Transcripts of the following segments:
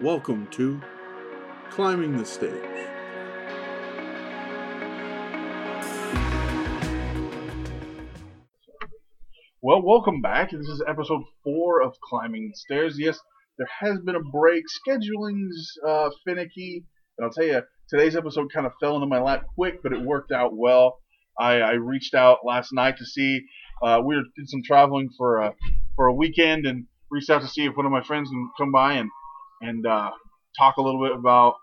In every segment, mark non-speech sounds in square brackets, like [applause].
Welcome to Climbing the Stairs. Well, welcome back. This is episode four of Climbing the Stairs. Yes, there has been a break. Scheduling's uh, finicky, and I'll tell you, today's episode kind of fell into my lap quick, but it worked out well. I, I reached out last night to see. Uh, we were, did some traveling for a for a weekend, and reached out to see if one of my friends can come by and and uh, talk a little bit about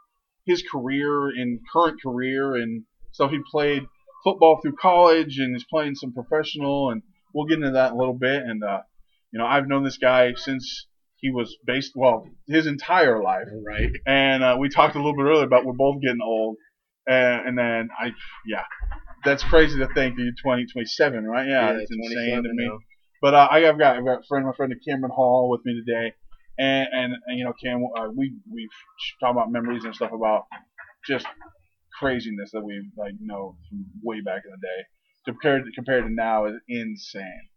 his career and current career and stuff. He played football through college and is playing some professional, and we'll get into that in a little bit. And uh, you know, I've known this guy since he was based well his entire life, Right. and uh, we talked a little bit earlier about we're both getting old, and, and then I yeah, that's crazy to think that you're 20, 27, right? Yeah, it's insane to me. now. But uh, I- I've got I've got a friend, my friend Cameron Hall, with me today, and and, and you know Cam, uh, we we've talked about memories and stuff about just craziness that we like know from way back in the day compared to, compared to now is insane.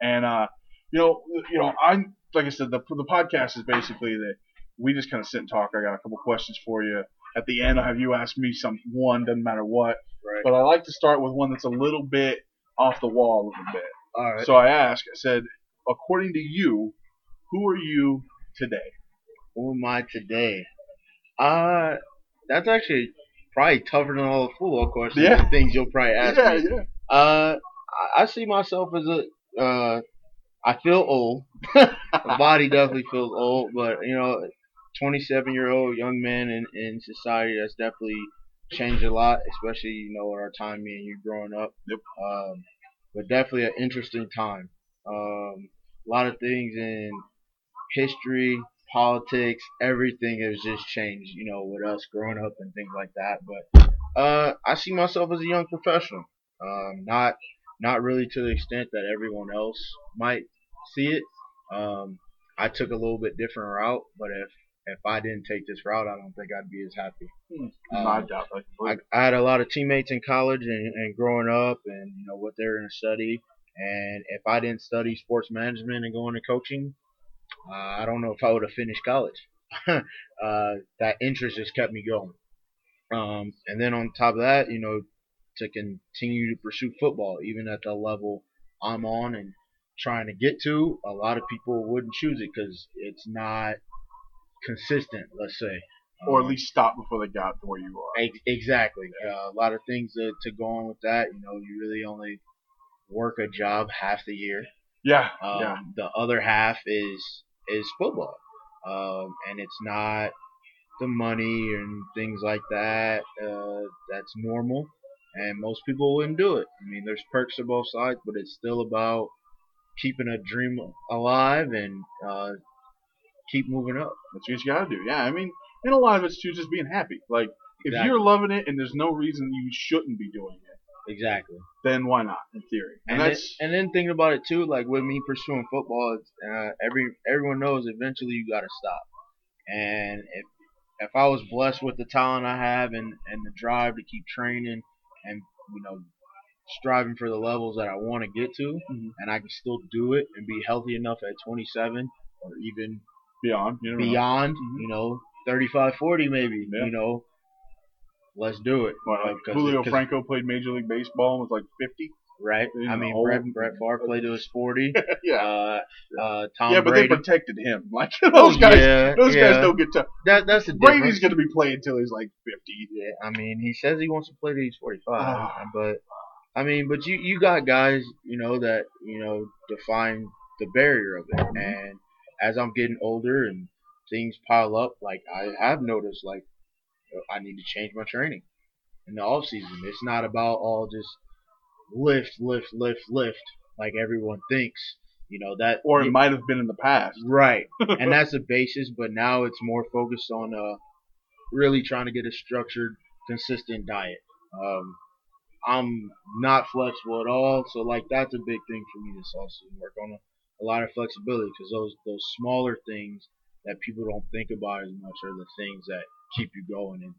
And uh, you know you know I'm like I said the the podcast is basically that we just kind of sit and talk. I got a couple questions for you. At the end, I'll have you ask me some one, doesn't matter what. Right. But I like to start with one that's a little bit off the wall a little bit. All right. So I asked, I said, according to you, who are you today? Who am I today? Uh, that's actually probably tougher than all the football questions. Yeah. and Things you'll probably ask yeah, me. yeah. Uh, I- I see myself as a. Uh, I feel old. [laughs] My body definitely feels old, but you know, 27 year old young man in in society that's definitely changed a lot, especially you know our time me and you growing up. Yep. Um, but definitely an interesting time. Um, a lot of things in history, politics, everything has just changed. You know, with us growing up and things like that. But uh, I see myself as a young professional. Um, not not really to the extent that everyone else might see it. Um, I took a little bit different route, but if if I didn't take this route, I don't think I'd be as happy. Um, I doubt that. I, I had a lot of teammates in college and, and growing up, and you know what they were going to study. And if I didn't study sports management and go into coaching, uh, I don't know if I would have finished college. [laughs] uh, that interest just kept me going. Um, and then on top of that, you know, to continue to pursue football, even at the level I'm on and trying to get to, a lot of people wouldn't choose it because it's not consistent. Let's say, or at Um, least stop before they got to where you are. Ex- Exactly. Uh, a lot of things to, to go on with that. You know, you really only work a job half the year. Yeah, Um, yeah. The other half is is football, um, and it's not the money and things like that. Uh, that's normal, and most people wouldn't do it. I mean, there's perks to both sides, but it's still about keeping a dream alive and uh, keep moving up. That's what you got to do. Yeah, I mean, and a lot of it's too just being happy. Like, if Exactly. you're loving it and there's no reason you shouldn't be doing it, Exactly. then why not? In theory, and, And then, and then thinking about it too, like with me pursuing football, it's, uh, every everyone knows eventually you got to stop. And if if I was blessed with the talent I have and and the drive to keep training and you know striving for the levels that I want to get to, Mhm. and I can still do it and be healthy enough at 27 or even beyond. You never know. beyond, Mhm. you know, 35, 40 maybe, Yeah. you know, let's do it. What, like Julio Franco played Major League Baseball and was like 50. Right. you I mean, old- Brett, Brett Favre [laughs] played to his 40. [laughs] yeah, Uh, uh, Tom yeah, but Brady. they protected him. [laughs] Like those guys, yeah, those yeah. guys don't get to. That that's the deal. Brady's going to be playing until he's like 50. Yeah, I mean, he says he wants to play till he's 45, Ah. but I mean, but you you got guys, you know, that you know define the barrier of it. Mhm. And as I'm getting older and things pile up, like I have noticed, like I need to change my training in the off season. It's not about all just lift, lift, lift, lift, like everyone thinks. You know that Or it might have been in the past. Right. [laughs] and that's the basis, but now it's more focused on uh, really trying to get a structured, consistent diet. Um, I'm not flexible at all, so like that's a big thing for me this offseason. Work on a, a lot of flexibility because those those smaller things that people don't think about as much are the things that keep you going and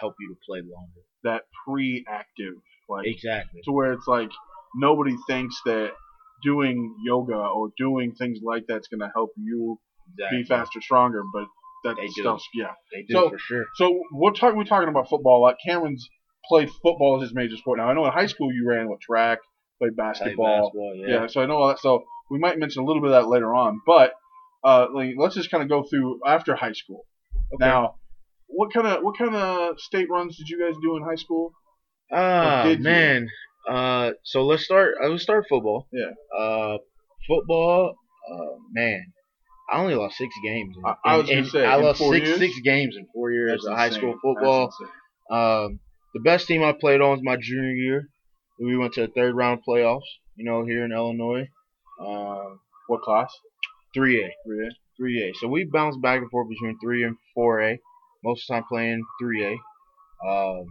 help you to play longer. That pre-active, like Exactly. to where it's like nobody thinks that doing yoga or doing things like that's going to help you Exactly. be faster, stronger, but that They do. stuff. Yeah. They do So- for sure. So we're talking we're talking about football. Like Cameron's played football as his major sport. Now I know in high school you ran with track, played Play basketball. basketball, yeah. yeah. So I know all that. So we might mention a little bit of that later on. But uh, like, let's just kind of go through after high school. Okay. Now, what kind of what kind of state runs did you guys do in high school? Ah you? man. Uh, so let's start. uh, Let's start football. Yeah. Uh, football. Uh, man, I only lost six games. in- I- I was in- gonna say, I lost six years? six games in four years That's of high school football. Um, the best team I played on was my junior year. We went to the third round playoffs. You know, here in Illinois. Um, What class? Three A. Three A. 3A. So we bounced back and forth between 3 and 4A. Most of the time playing 3A. Um,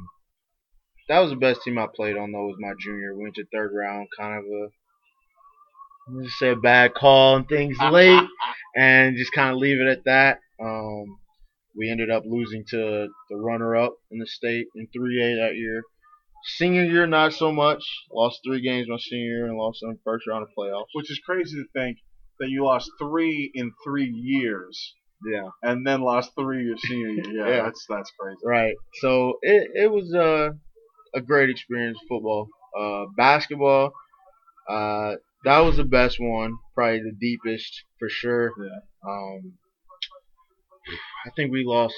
that was the best team I played on though was my junior. We went to third round, kind of a just say a bad call and things [laughs] late, and just kind of leave it at that. Um, we ended up losing to the runner-up in the state in 3A that year. Senior year, not so much. Lost three games my senior year and lost in the first round of playoffs. Which is crazy to think that you lost three in three years, Yeah. and then lost three your senior year. Yeah, Yeah. that's that's crazy. Right. So it it was a a great experience football. Uh basketball uh that was the best one, probably the deepest for sure. Yeah. Um I think we lost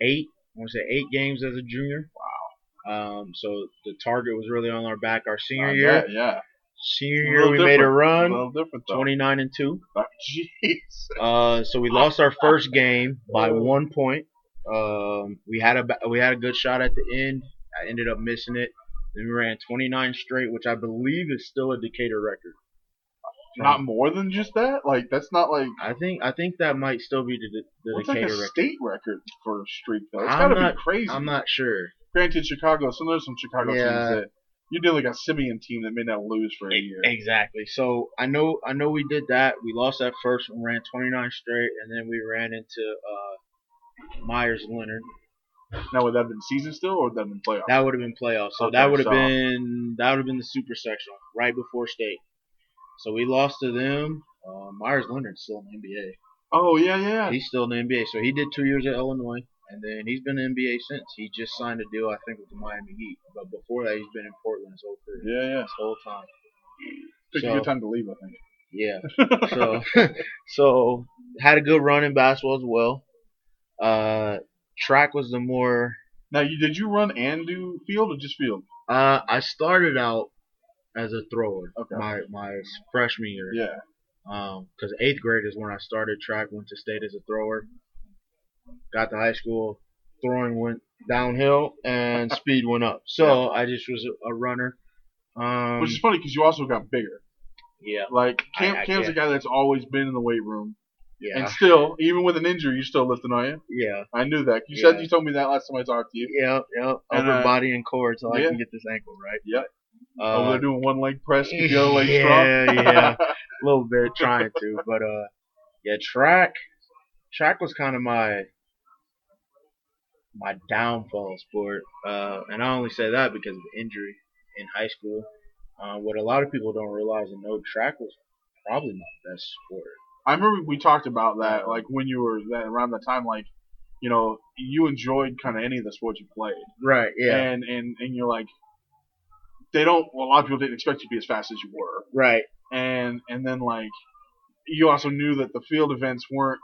8, I want to say 8 games as a junior. Wow. Um so the target was really on our back our senior I year. bet, yeah. Senior year we made a. A run, little different 29 and 2. [laughs] Oh, Jeez. Uh, so we lost our first game by Oh. one point. Um, we had a we had a good shot at the end. I ended up missing it. Then we ran 29 straight, which I believe is still a Decatur record. Not more than just that. Like that's not like I think I think that might still be the, the like Decatur a record. state record for a streak though. It's I'm gotta not- be crazy. I'm not sure. Granted, Chicago. So there's some Chicago Yeah. teams that you did like a Simeon team that may not lose for a year. Exactly. So I know I know we did that. We lost that first one, ran 29 straight, and then we ran into uh, Meyers Leonard. Now would that have been season still, or would that have been playoff? That would have been playoffs. So Okay, that would have so- been that would have been the super sectional right before state. So we lost to them. Uh, Meyers Leonard's still in the NBA. oh yeah, yeah. He's still in the NBA. So he did two years at Illinois, and then he's been in the NBA since. He just signed a deal, I think, with the Miami Heat. But before that, he's been in Portland his whole career, Yeah, yeah. this whole time. Took a good time to leave, I think. Yeah. [laughs] So [laughs] so had a good run in basketball as well. Uh, track was the more. now, you did you run and do field or just field? Uh, I started out as a thrower. Okay. My my freshman year. Yeah. Um, because eighth grade is when I started track. Went to state as a thrower. Got to high school, throwing went downhill and [laughs] speed went up. So I just was a, a runner. Um, Which is funny because you also got bigger. yeah, Like Cam, I- I- Cam's a guy that's always been in the weight room, yeah, and still, even with an injury, you're still lifting, are you? yeah, I knew that. You said you told me that last time I talked to you. yeah, yeah. And, Upper uh, body and core, so I can get this ankle right. Yep. Uh, Over there doing one leg press, the other leg yeah, strong. yeah. a [laughs] little bit trying to, but uh, yeah, track, track was kind of my my downfall sport, uh, and I only say that because of injury in high school. Uh, what a lot of people don't realize and know, track was probably my best sport. I remember we talked about that, like when you were that around that time, like you know, you enjoyed kind of any of the sports you played, Right. Yeah. and and and you're like, they don't. Well, a lot of people didn't expect you to be as fast as you were, right. and and then like, you also knew that the field events weren't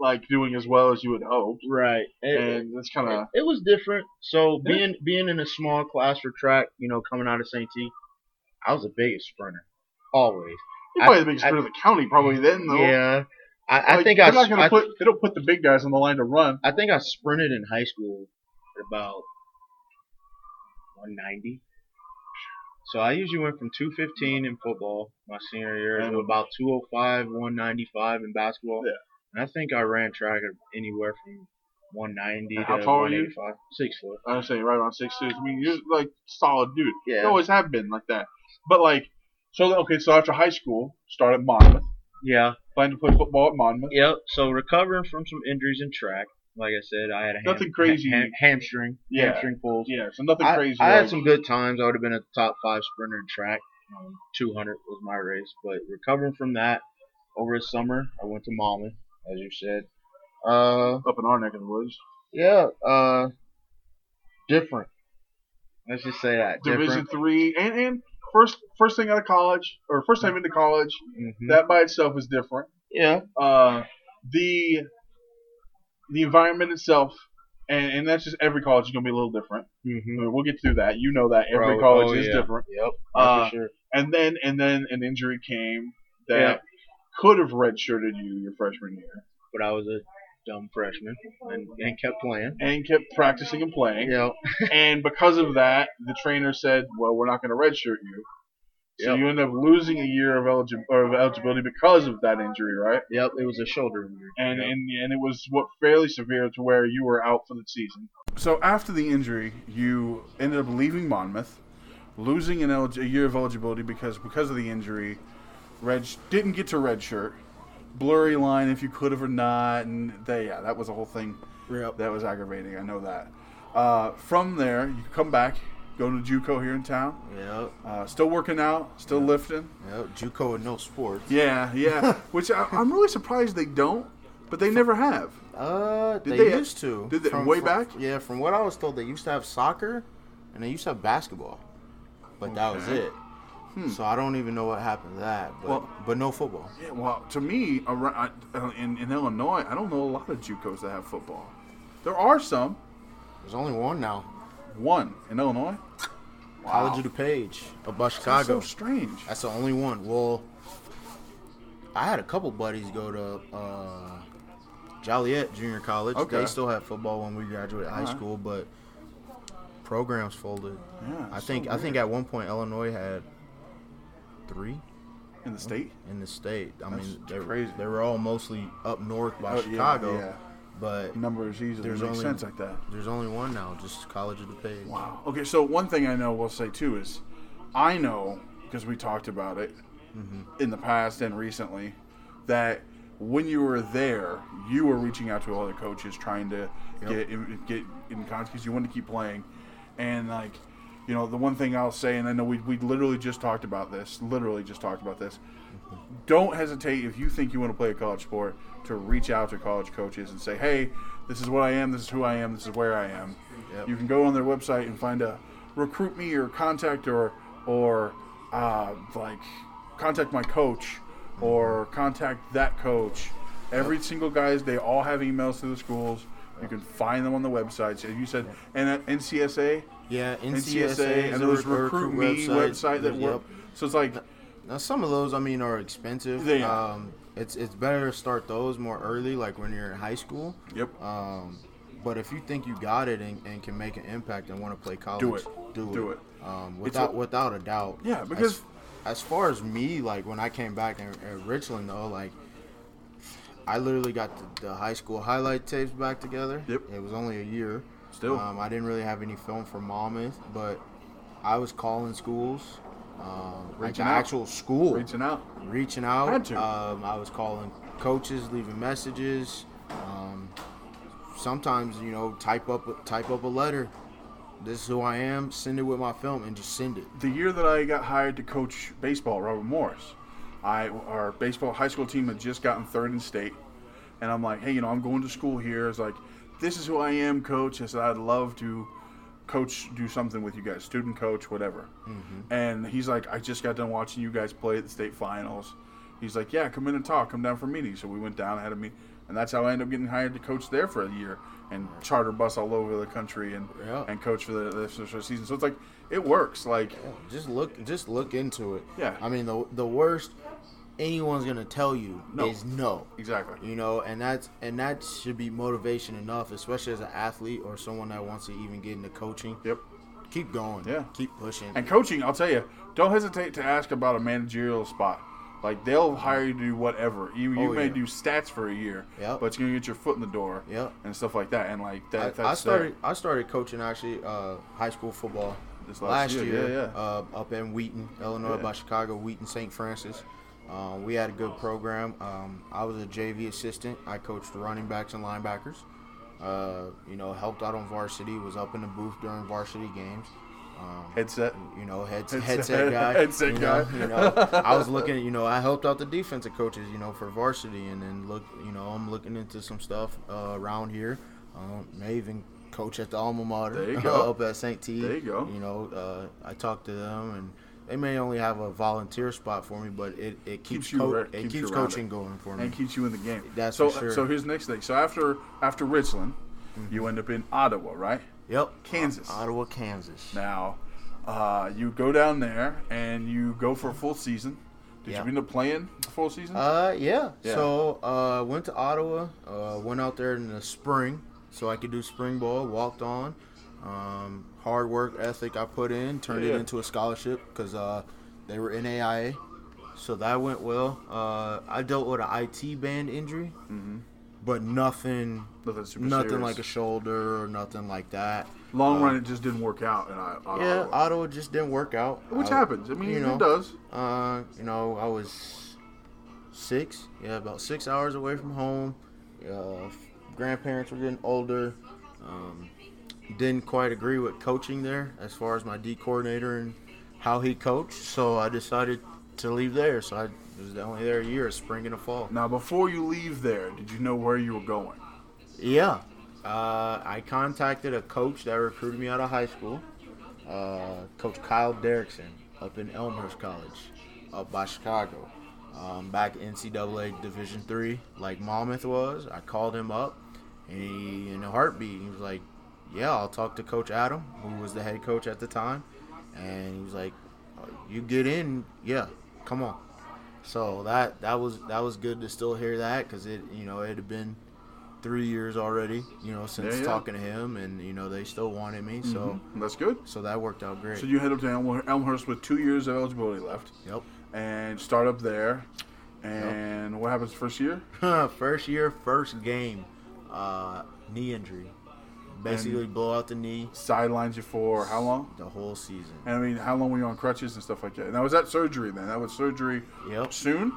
like doing as well as you had hoped, Right. It- and that's kind of it, it was different. So Yeah. being being in a small class for track, you know, coming out of St. T, I was the biggest sprinter, always. you're I- probably the biggest I- sprinter in the county probably then though. Yeah, I, I Like, think I, not gonna I, put they don't put the big guys on the line to run. I think I sprinted in high school at about 190. So I usually went from 215 in football my senior year to about 205, 195 in basketball. Yeah. I think I ran track anywhere from 190 And to how tall are you? 185. Six foot. I would say right around six two. I mean, you're like solid dude. Yeah. You always have been like that. But like, so okay, so after high school, started Monmouth. Yeah. Planned to play football at Monmouth. Yep. So recovering from some injuries in track. Like I said, I had a ham- Nothing crazy. ha- hamstring, Yeah. hamstring pulls. Yeah, so nothing I, crazy. I had like- some good times. I would have been a top five sprinter in track. Um, 200 was my race, but recovering from that over the summer, I went to Monmouth, as you said. Uh, up in our neck of the woods. yeah. Uh, different. Let's just say that. Division different. three, and and first first thing out of college or first time into college. Mhm. That by itself is different. yeah. Uh, the the environment itself, and, and that's just every college is gonna be a little different. Mm-hmm. mean, We'll get through that. You know that every Bro, college oh, is yeah. different. Yep. Uh, for sure. And then and then an injury came that. Could have redshirted you your freshman year, But I was a dumb freshman and, and kept playing. and kept practicing and playing. Yep. [laughs] And because of that, the trainer said, "Well, we're not going to redshirt you." So Yep. you end up losing a year of, eligi- or of eligibility because of that injury, right? Yep. It was a shoulder injury. And Yep. and and it was what fairly severe to where you were out for the season. So after the injury, you ended up leaving Monmouth, losing an elig- a year of eligibility because because of the injury, Reg didn't get to red shirt. Blurry line if you could have or not, and they, yeah, that was a whole thing. Yep. That was aggravating. I know that. Uh, from there, you come back, go to JUCO here in town. Yep. Uh, still working out, still lifting. Yep. JUCO and no sports. Yeah, yeah. [laughs] Which I, I'm really surprised they don't, but they never have. Uh, Did they, they- used to. did they- way back? Yeah, from what I was told, they used to have soccer, and they used to have basketball, but that was Okay. It. So I don't even know what happened to that. But Well- but no football. Yeah, well, to me, around, uh, in, in Illinois, I don't know a lot of JUCOs that have football. There are some. There's only one now. One in Illinois. College of DuPage, above That's Chicago. so strange. That's the only one. Well, I had a couple buddies go to uh, Joliet Junior College. Okay. They still had football when we graduated high Alright. school, but programs folded. Yeah, I think so I think at one point Illinois had three In the state? in the state. I That's mean, they, crazy. they were all mostly up north by Oh, Chicago, yeah. but Numbers easily There's make only- sense like that. there's only one now, just College of DuPage. Wow. Okay, so one thing I know we'll say too is I know because we talked about it Mm-hmm. in the past and recently that when you were there, you were reaching out to other coaches trying to Yep. get in, get in contact because you wanted to keep playing. And like, you know, the one thing I'll say, and I know we we literally just talked about this, literally just talked about this. Don't hesitate if you think you want to play a college sport to reach out to college coaches and say, "Hey, this is what I am. This is who I am. This is where I am." Yep. You can go on their website and find a recruit me or contact or or uh, like contact my coach or contact that coach. Every single guys, they all have emails to the schools. You can find them on the websites. So you said and at NCSA, Yeah, NCSA, NCSA, and a there's rec- Recruit Me website that Yep. work. So it's like Now some of those, I mean, are expensive. They are. Um, it's it's better to start those more early, like when you're in high school. Yep. Um, but if you think you got it and, and can make an impact and want to play college, Do it. Do, Do it. it. Um, without a- without a doubt. Yeah, As- because- as, far as me, like when I came back in, in Richland, though, like I literally got the, the high school highlight tapes back together. Yep. It was only a year. Still. Um, I didn't really have any film for Monmouth, but I was calling schools. Um, like Reaching the out. actual school reaching out. reaching out. Had to. Um, I was calling coaches, leaving messages. Um, sometimes, you know, type up type up a letter. This is who I am. Send it with my film and just send it. the year that I got hired to coach baseball, Robert Morris, I our baseball high school team had just gotten third in state, and I'm like, hey, you know, I'm going to school here. It's like, this is who I am, coach. I said I'd love to coach, do something with you guys, student coach, whatever. Mm-hmm. And he's like, I just got done watching you guys play at the state finals. He's like, yeah, come in and talk. Come down for a meeting. So we went down, had a meeting, and that's how I ended up getting hired to coach there for a year and charter bus all over the country and Yeah. and coach for the, the season. So it's like it works. Like Just look, just look into it. Yeah. I mean, the the worst anyone's gonna tell you No. is no. exactly. You know, and that's and that should be motivation enough, especially as an athlete or someone that wants to even get into coaching. Yep. Keep going. Yeah. Keep pushing. And coaching, I'll tell you, don't hesitate to ask about a managerial spot. Like they'll hire you to do whatever. You, you Oh, may yeah. do stats for a year, Yep. but you're gonna get your foot in the door, Yep. and stuff like that. And like that, I, that's I started. I started coaching actually uh, high school football This last, last year, year. yeah, yeah. Uh, up in Wheaton, Illinois, by Chicago, Wheaton St. Francis. Um, we had a good program. Um, I was a JV assistant. I coached the running backs and linebackers. Uh, you know, helped out on varsity. Was up in the booth during varsity games. Um, Headset. you know, head, Headset- headset [laughs] guy. headset you know, guy. You know, I was looking. You know, I helped out the defensive coaches. You know, for varsity, and then look. You know, I'm looking into some stuff uh, around here. Um, may even coach at the alma mater There you [laughs] go. up at St. T. There you go. You know, uh, I talked to them, and they may only have a volunteer spot for me, but it, it keeps Keeps you co- it keeps keeps, coaching going for me. and keeps you in the game. That's so. for sure. So here's the next thing. So after after Richland, Mm-hmm. you end up in Ottawa, right? Yep, Kansas. Ottawa, Kansas. Now, uh, you go down there and you go for a full season. Did Yeah. you end up playing the full season? Uh, yeah. Yeah. So, uh, went to Ottawa. Uh, went out there in the spring so I could do spring ball. Walked on. Um, hard work ethic I put in turned Yeah. it into a scholarship because uh, they were NAIA. So that went well. Uh, I dealt with an IT band injury, Mhm. but nothing, Nothing super nothing like a shoulder or nothing like that. Long uh, run, it just didn't work out. And I, I, Yeah, Ottawa just didn't work out. which I- happens. I mean, you know, it does. Uh, you know, I was six, yeah, about six hours away from home. Uh, grandparents were getting older. Um, didn't quite agree with coaching there as far as my D coordinator and how he coached, so I decided to leave there. So I was only there a year, spring and a fall. Now, before you leave there, did you know where you were going? Yeah. Uh, I contacted a coach that recruited me out of high school, uh, Coach Kyle Derrickson, up in Elmhurst College, up by Chicago. Um, back NCAA Division three, like Monmouth was. I called him up, and he, in a heartbeat, he was like, "Yeah, I'll talk to Coach Adam, who was the head coach at the time," and he was like, "Uh, "You get in, yeah, come on." So that that was that was good to still hear that because it you know it had been three years already you know since Yeah, yeah. talking to him and you know they still wanted me so Mhm. That's good. so that worked out great. So you head up to Elmhurst with two years of eligibility left, yep. and start up there. And what happens first year? [laughs] first year, first game, uh, knee injury. Basically, blow out the knee Sidelines you for how long? the whole season. And I mean, how long were you on crutches and stuff like that? Now, was that surgery then? That was surgery Yep. soon?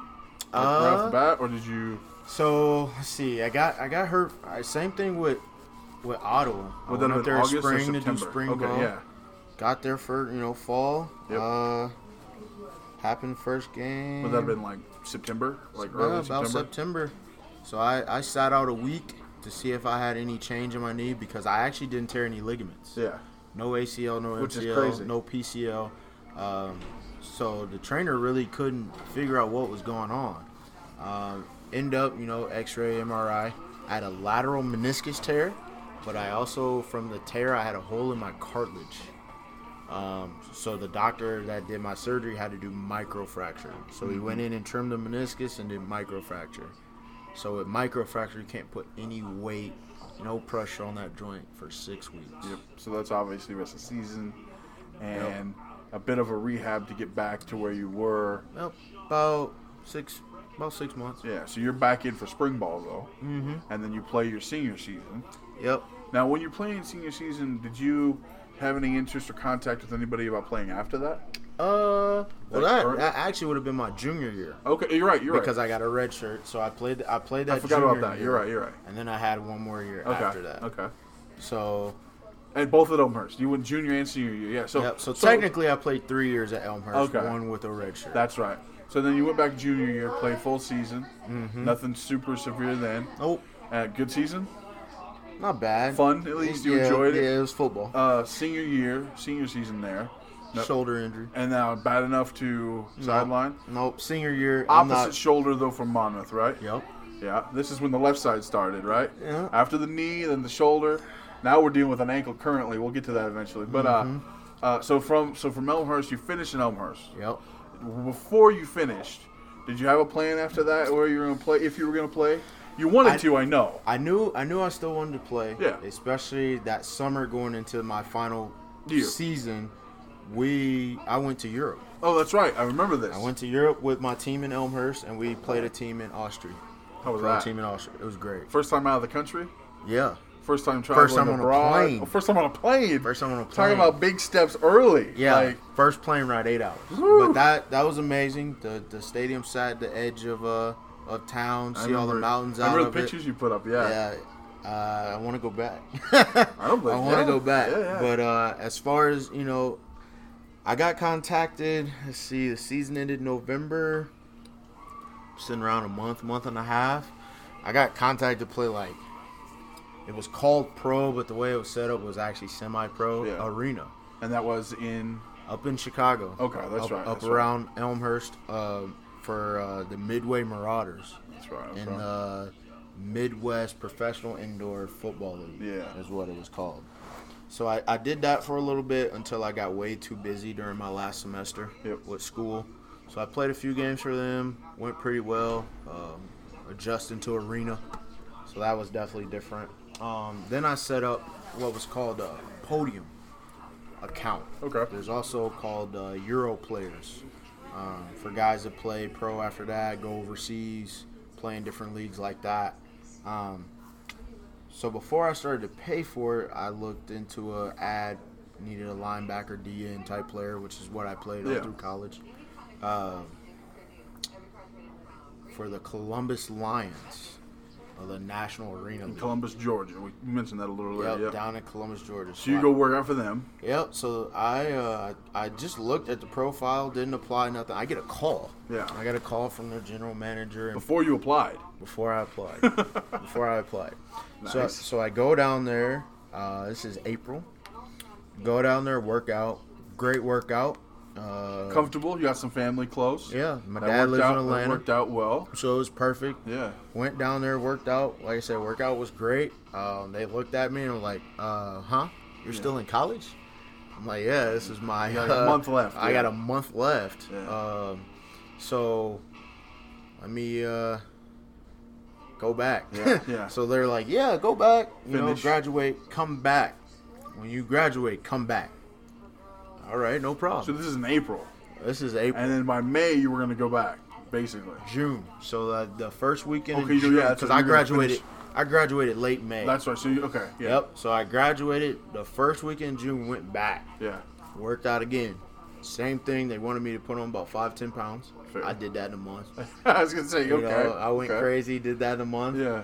Like, right off the Uh, bat, or did you? So let's see. I got I got hurt. uh, Same thing with with Ottawa. I that went have up been there in August spring to do spring okay, ball. yeah. Got there for you know fall. Yep. Uh, happened first game. Would that have been like September, like Yeah, early about September? September. So I, I sat out a week to see if I had any change in my knee because I actually didn't tear any ligaments. Yeah. No ACL, no Which MCL, no PCL. Um, so the trainer really couldn't figure out what was going on. Um, end up, you know, X-ray, MRI. I had a lateral meniscus tear, but I also from the tear I had a hole in my cartilage. Um, so the doctor that did my surgery had to do microfracture. So he went in and trimmed the meniscus and did microfracture. So with microfracture, you can't put any weight, no pressure on that joint for six weeks. Yep. So that's obviously the rest of the season, and a bit of a rehab to get back to where you were. Yep, about six, about six months. Yeah. So you're back in for spring ball though, Mm-hmm. and then you play your senior season. Yep. Now, when you're playing senior season, did you have any interest or contact with anybody about playing after that? Uh, well, that, that actually would have been my junior year Okay, you're right. You're right. because. I got a red shirt. So I played. I played that. I forgot about that. year, You're right. You're right. And then I had one more year Okay. after that. Okay. So, And both at Elmhurst. You went junior and senior year. Yeah. So, yep. So, technically, I played three years at Elmhurst. Okay. One with a red shirt. that's right. So then you went back junior year, played full season. Mhm. Nothing super severe then. Nope. Uh, good season. Not bad. Fun at least. You yeah, enjoyed it. Yeah, it was football. Uh, senior year, senior season there, no- Shoulder injury. and now bad enough to sideline. Nope. Senior year. Opposite not. shoulder though from Monmouth, right? Yep. Yeah. This is when the left side started, right? Yeah. After the knee, then the shoulder. Now we're dealing with an ankle currently. We'll get to that eventually. But uh, Mm-hmm. uh, so from so from Elmhurst, you finished in Elmhurst. Yep. Before you finished, did you have a plan after that where you were going to play? If you were going to play, you wanted I- to, I know. I knew I knew I still wanted to play. Yeah. Especially that summer going into my final Year. season, we I went to Europe. Oh, that's right. I remember this. I went to Europe with my team in Elmhurst, and we played a team in Austria. How was that? team in Austria. It was great. First time out of the country. Yeah. First time traveling First time on a plane. Oh, first time on a plane. First time on a plane. Talking about big steps early. Yeah, Like, first plane ride, eight hours. Woo. But that that was amazing. The the stadium sat at the edge of uh of town, I see all the mountains I out remember of the pictures you put up. Yeah. Yeah, uh, I want to go back. I don't [laughs] I want to Yeah. go back. Yeah, yeah. But uh, as far as you know, I got contacted. Let's see, the season ended November. Sitting around a month, month and a half. I got contacted to play like it was called pro, but the way it was set up was actually semi-pro Yeah. arena And that was in. up in Chicago. Okay, that's up, right, Up that's right. around Elmhurst um, for uh, the Midway Marauders That's right. That's in right. the Midwest Professional Indoor Football League. Yeah. is what it was called. So I, I did that for a little bit until I got way too busy during my last semester Yep. with school. So I played a few games for them, went pretty well, um, adjusting to arena. So that was definitely different. Um, then I set up what was called a podium account. Okay. There's also called uh, Euro players um, for guys that play pro after that, go overseas, play in different leagues like that. Um, so before I started to pay for it, I looked into a ad needed a linebacker DN type player, which is what I played all through college. Um, for the Columbus Lions of the National Arena in League. Columbus, Georgia. We mentioned that a little Yep, earlier. Yep. down in Columbus, Georgia. So you I- go work out for them. Yep. So I uh, I just looked at the profile, didn't apply nothing. I get a call. Yeah. I got a call from the general manager Before you applied. Before I applied. [laughs] before I applied. So Nice. so I go down there. Uh, this is April. Go down there, work out. Great workout. Uh, Comfortable. You got some family close. yeah, my That dad lives out, in Atlanta, worked out well. so it was perfect. Yeah. Went down there, worked out. Like I said, workout was great. Um, they looked at me and were like, uh, "Huh? You're Yeah. still in college?" I'm like, "Yeah, this is my You got a uh, month left, I yeah. got a month left. Yeah. Um, so let me uh, go back. Yeah, [laughs] yeah. so they're like, "Yeah, go back. You know, graduate, come back. When you graduate, come back." All right, no problem. So this is in April. this is April. And then by May, you were going to go back, basically. June. So uh, the first weekend Okay, in June, yeah, because I graduated. I graduated late May. That's right. So you, okay. Yeah. Yep. So I graduated the first weekend in June. Went back, Yeah. worked out again. Same thing. They wanted me to put on about five, ten pounds. Fair. I did that in a month. [laughs] I was going to say, You okay. know, I went okay. crazy. Did that in a month. Yeah.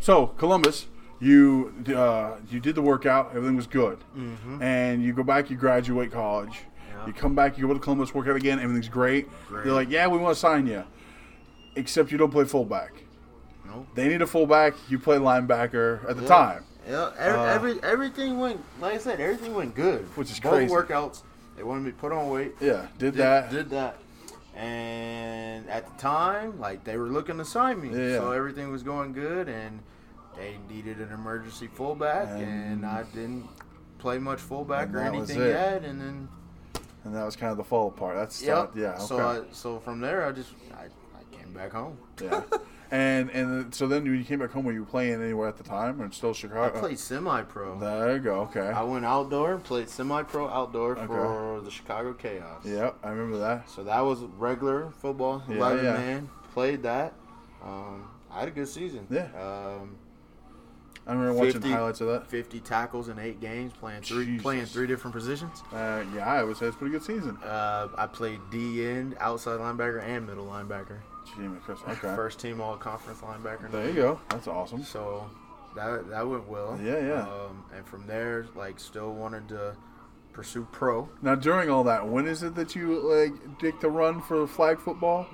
So Columbus, you uh, you did the workout. Everything was good. Mm-hmm. And you go back. You graduate college. Yeah. You come back. You go to Columbus. Work out again. Everything's great. Great. They're like, yeah, we want to sign you, except you don't play fullback. No. They need a fullback. You play linebacker at the Yeah. time. Yeah. Every, Uh, every everything went. Like I said, everything went good. Which is Both crazy. workouts. They wanted me to put on weight. Yeah. Did, Did that. Did that. And at the time, like they were looking to sign me, Yeah. so everything was going good, and they needed an emergency fullback, and, And- I didn't play much fullback or anything yet, and then and that was kind of the fall apart. That's yep. yeah. Okay. So I, so from there, I just I, I came back home. yeah. [laughs] And and so then when you came back home, were you playing anywhere at the time, or still Chicago? I played semi-pro. There you go. Okay. I went outdoor, played semi-pro outdoor Okay. for the Chicago Chaos. Yep, I remember that. So that was regular football, Yeah, 11 yeah. man. Played that. Um, I had a good season. Yeah. Um, I remember watching 50 highlights of that. 50 tackles in eight games, playing three Jesus. playing three different positions. Uh, yeah, I would say it's a pretty good season. Uh, I played D end, outside linebacker, and middle linebacker. Jimmy Chris. Okay. First team all conference linebacker. There you go. That's awesome. So that that went well. Yeah, yeah. Um, and from there, like, still wanted to pursue pro. Now, during all that, when is it that you like dig to run for flag football?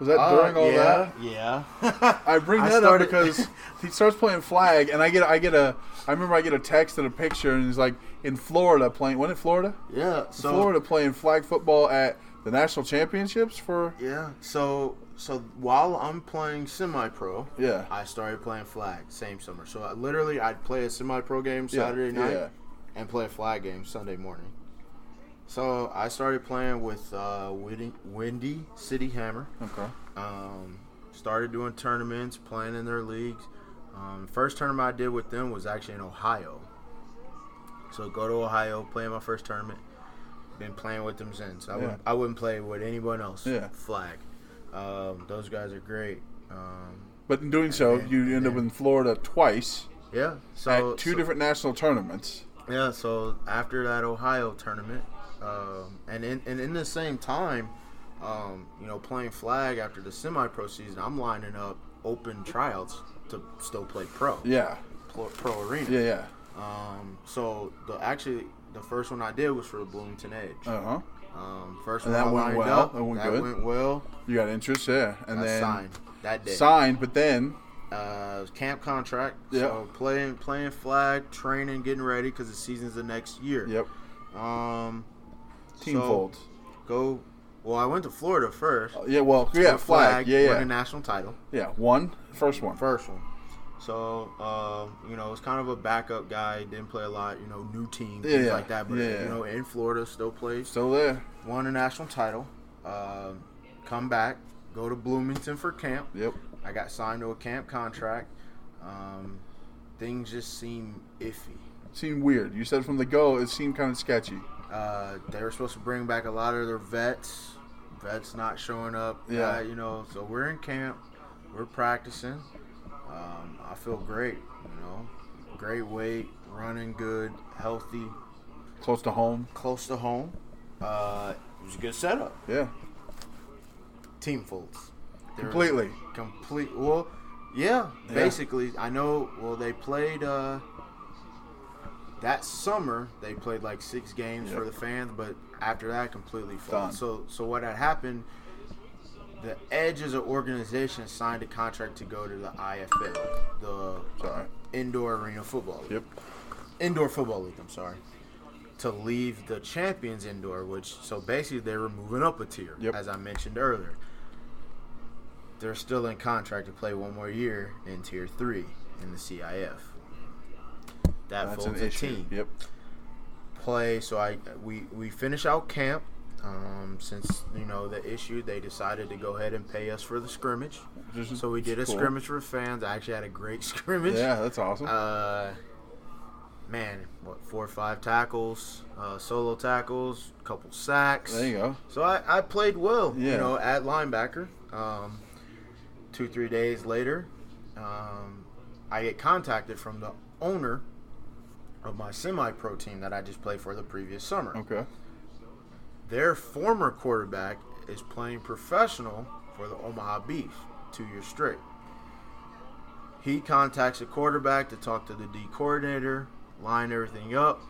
Was that Uh, during all yeah, that? Yeah. I bring [laughs] I that started- up because [laughs] he starts playing flag, and I get I get a I remember I get a text and a picture, and he's like in Florida playing. When in Florida? yeah. So Florida playing flag football at the national championships for Yeah. So so while I'm playing semi-pro, yeah I started playing flag same summer. So I, literally, I'd play a semi-pro game Saturday yeah, night yeah. and play a flag game Sunday morning. So I started playing with uh, Windy, Windy City Hammer. Okay. Um, started doing tournaments, playing in their leagues. Um, first tournament I did with them was actually in Ohio. So go to Ohio, play in my first tournament. Been playing with them since. I Yeah. wouldn't I wouldn't play with anyone else. Yeah. Flag. Um, those guys are great. Um, But in doing so, then- you end up in Florida twice yeah. So at two so- different national tournaments. Yeah, so after that Ohio tournament, um, and in and in the same time, um, you know, playing flag after the semi-pro season, I'm lining up open tryouts to still play pro, Yeah, pro, pro arena. yeah, yeah. Um, so the actually the first one I did was for the Bloomington Edge. Uh huh. Um, first And one that went well? up. That went that good? went well. You got interest, yeah, and I then signed that day. signed, but then uh, camp contract. Yeah. So playing playing flag, training, getting ready because the season's the next year. yep, Um, team So- folds. go. Well, I went to Florida first. Yeah, well, yeah, With flag, yeah, won a yeah, national title. yeah. One, first one. First one. So, uh, you know, it's kind of a backup guy. Didn't play a lot. You know, new team, Yeah, things like that. But yeah. you know, in Florida, still plays. Still there. Won a national title. Um, come back. Go to Bloomington for camp. Yep. I got signed to a camp contract. Um, things just seem iffy. Seemed weird. You said from the go it seemed kind of sketchy. Uh, they were supposed to bring back a lot of their vets. Vets not showing up. Yeah. Uh, you know, so we're in camp. We're practicing. Um, I feel great. You know, great weight, running good, healthy, Close to home. close to home. Uh, it was a good setup. Yeah. Team folds. Completely. Complete. Well, yeah, Yeah. basically. I know. Well, they played uh, that summer. They played like six games for the fans, but after that, completely Done. folded. So, so what had happened? The Edge as an organization signed a contract to go to the IFL, the Sorry. Indoor Arena Football League. Yep. Indoor Football League. I'm sorry. To leave the Champions Indoor, which so basically they were moving up a tier, Yep. as I mentioned earlier. They're still in contract to play one more year in Tier Three in the CIF. That That's an folds a issue. team Yep. play. So I we we finish out camp. Um, since you know the issue, they decided to go ahead and pay us for the scrimmage. So we did a cool. scrimmage for fans. I actually had a great [laughs] scrimmage. Yeah, that's awesome. Uh, man, what four or five tackles, uh, solo tackles, a couple sacks. there you go. So I, I played well, Yeah. you know, at linebacker. Um, two three days later, um, I get contacted from the owner of my semi-pro team that I just played for the previous summer. Okay. Their former quarterback is playing professional for the Omaha Beef two years straight. He contacts the quarterback to talk to the D coordinator, line everything up,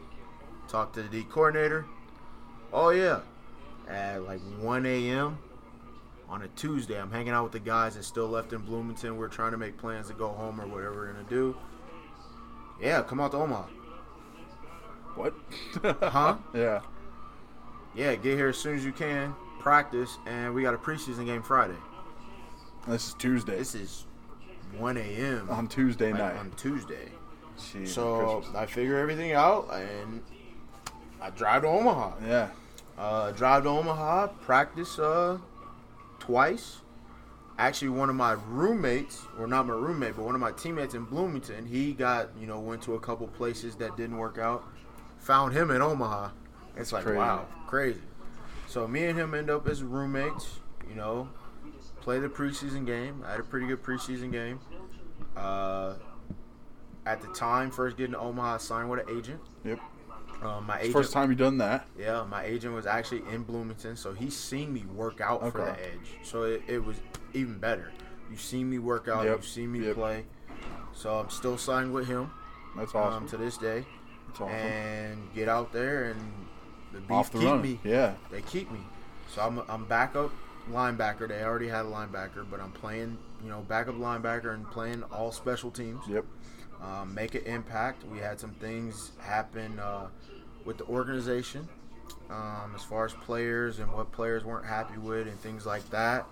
talk to the D coordinator. Oh yeah, at like 1 a.m. on a Tuesday, I'm hanging out with the guys that still left in Bloomington. We're trying to make plans to go home or whatever we're gonna do. Yeah, come out to Omaha. What? [laughs] Huh? yeah. Yeah, get here as soon as you can. Practice, and we got a preseason game Friday. This is Tuesday. This is 1 a.m. on Tuesday like, night. on Tuesday. Jeez, So Christmas. I figure everything out, and I drive to Omaha. yeah. Uh, drive to Omaha, practice uh, twice. Actually, one of my roommates, or not my roommate, but one of my teammates in Bloomington, he got, you know, went to a couple places that didn't work out. Found him in Omaha. It's like, Crazy. wow, crazy. So me and him end up as roommates, you know, play the preseason game. I had a pretty good preseason game. Uh, at the time, first getting to Omaha, signed with an agent. Yep. Um, my agent, First time you done that. yeah, my agent was actually in Bloomington, so he's seen me work out for the Edge. So it, it was even better. You've seen me work out, Yep, you've seen me yep. play. So I'm still signed with him That's um, awesome. to this day. That's awesome. And get out there and the beef Off the keep run. me. Yeah. They keep me. So I'm I'm backup linebacker. They already had a linebacker, but I'm playing, you know, backup linebacker and playing all special teams Yep. um, make an impact. We had some things happen uh, with the organization um, as far as players and what players weren't happy with and things like that.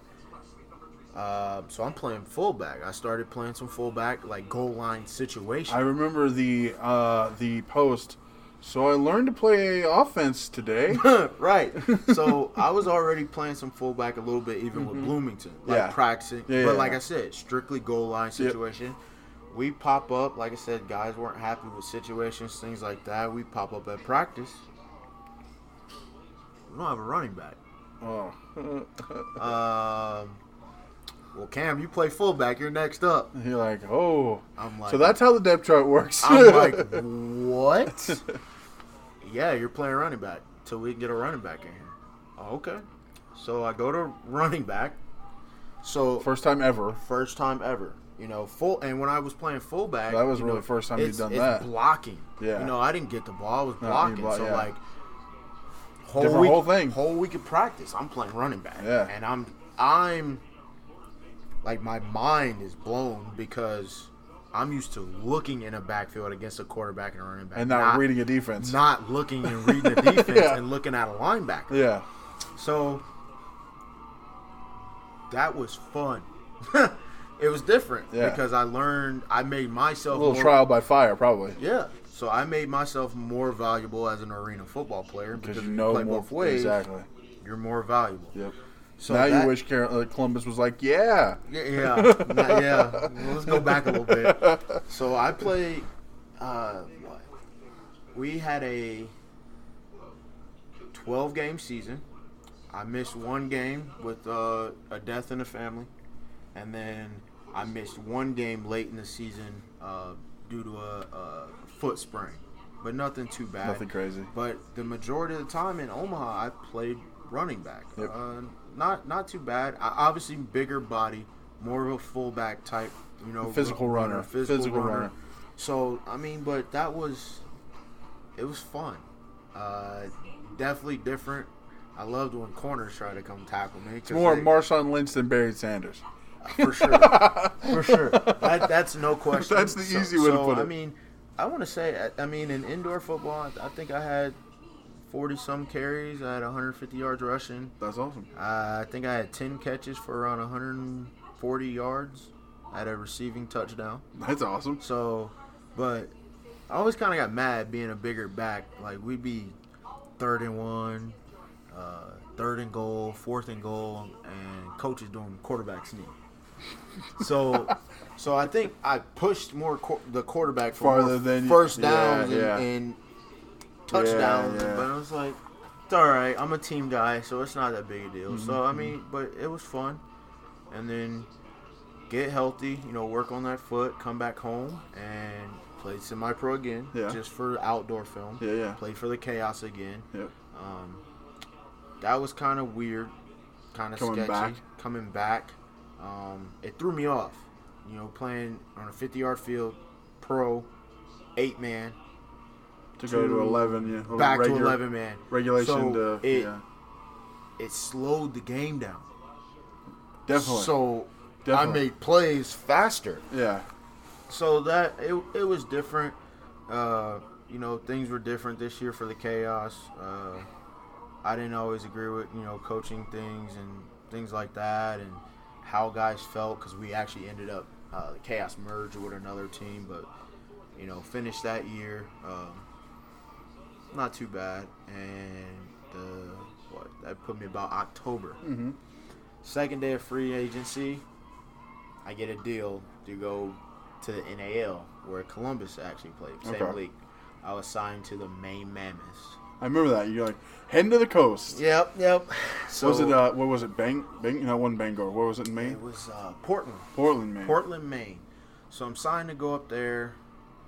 Uh, so I'm playing fullback. I started playing some fullback, like goal line situation. I remember the uh, the post. So I learned to play offense today. [laughs] right. So I was already playing some fullback a little bit, even with Bloomington, like Mm-hmm. Yeah. practicing. Yeah, but yeah, like. I said, strictly goal line situation. We pop up, like I said, guys weren't happy with situations, things like that. We pop up at practice. We don't have a running back. oh. [laughs] Um, well, Cam, you play fullback. You're next up. You're like, oh. I'm like, So that's how the depth chart works. I'm like, [laughs] what? Yeah, you're playing running back till we can get a running back in here. Oh, okay. So I go to running back. So First time ever. first time ever, you know, full. And when I was playing fullback, That was really know, the first time you'd it's- done it's that. blocking. Yeah. You know, I didn't get the ball. I was No, blocking. block- so yeah. like whole Different week, whole thing. Whole week of practice, I'm playing running back. Yeah. and I'm I'm like my mind is blown because I'm used to looking in a backfield against a quarterback and a running back, and not, reading a defense. not looking and reading the [laughs] defense Yeah. and looking at a linebacker. yeah, So that was fun. [laughs] it was different Yeah. because I learned. I made myself a little more, trial by fire, probably. Yeah. So I made myself more valuable as an arena football player Because you know play more both ways. exactly. You're more valuable. Yep. So now that- you wish Car- uh, Columbus was like, yeah, Yeah, yeah, [laughs] Nah, yeah. Let's go back a little bit. So I played. Uh, what? We had a 12 game season. I missed one game with uh, a death in the family, and then I missed one game late in the season uh, due to a, a foot sprain, but nothing too bad. nothing crazy. But the majority of the time in Omaha, I played running back. Yep. Uh, not not too bad. I, obviously, bigger body, more of a fullback type. You know, Physical ru- runner. Physical runner. So I mean, but that was it was fun. Uh, definitely different. I loved when corners try to come tackle me. 'cause More they- Marshawn Lynch than Barry Sanders. for sure, for [laughs] sure. That, that's no question. That's the easy way to so, put I mean, I want to say, I, I mean, in indoor football, I think I had forty some carries. I had 150 yards rushing. That's awesome. Uh, I think I had 10 catches for around 140 yards. I had a receiving touchdown. That's awesome. So, but I always kind of got mad being a bigger back. Like we'd be third and one, uh, third and goal, fourth and goal, and coaches doing quarterback sneak. So, [laughs] so I think I pushed more qu- the quarterback for Farther than first yeah, downs and, yeah. and touchdowns. yeah. But I was like, it's all right. I'm a team guy, so it's not that big a deal. So Mm-hmm. I mean, but it was fun, and then get healthy, you know, work on that foot, come back home, and play semi-pro again, Yeah. just for outdoor film. Yeah, yeah. Play for the Chaos again. Yep. Um, that was kind of weird, kind of Coming sketchy. back. Coming back, um, it threw me off. You know, playing on a 50-yard field, pro, eight man, To go to To- 11, yeah. Back regular- to 11 man. Regulation So to, it- yeah. It slowed the game down. Definitely. So Definitely. I made plays faster. yeah. So that it, it was different. Uh, you know, things were different this year for the chaos. Uh, I didn't always agree with you know coaching things and things like that and how guys felt because we actually ended up uh, the chaos merged with another team, but you know finished that year um, not too bad and the what that put me about October. Mm-hmm. Second day of free agency, I get a deal to go to the NAL where Columbus actually played, same Okay. league. I was signed to the Maine Mammoths. I remember that. You're like, heading to the coast. Yep, yep. So was it, uh, what was it, Bang? Bang? No, one Bangor. What was it in Maine? It was uh, Portland, Portland, Maine. Portland, Maine. So I'm signed to go up there,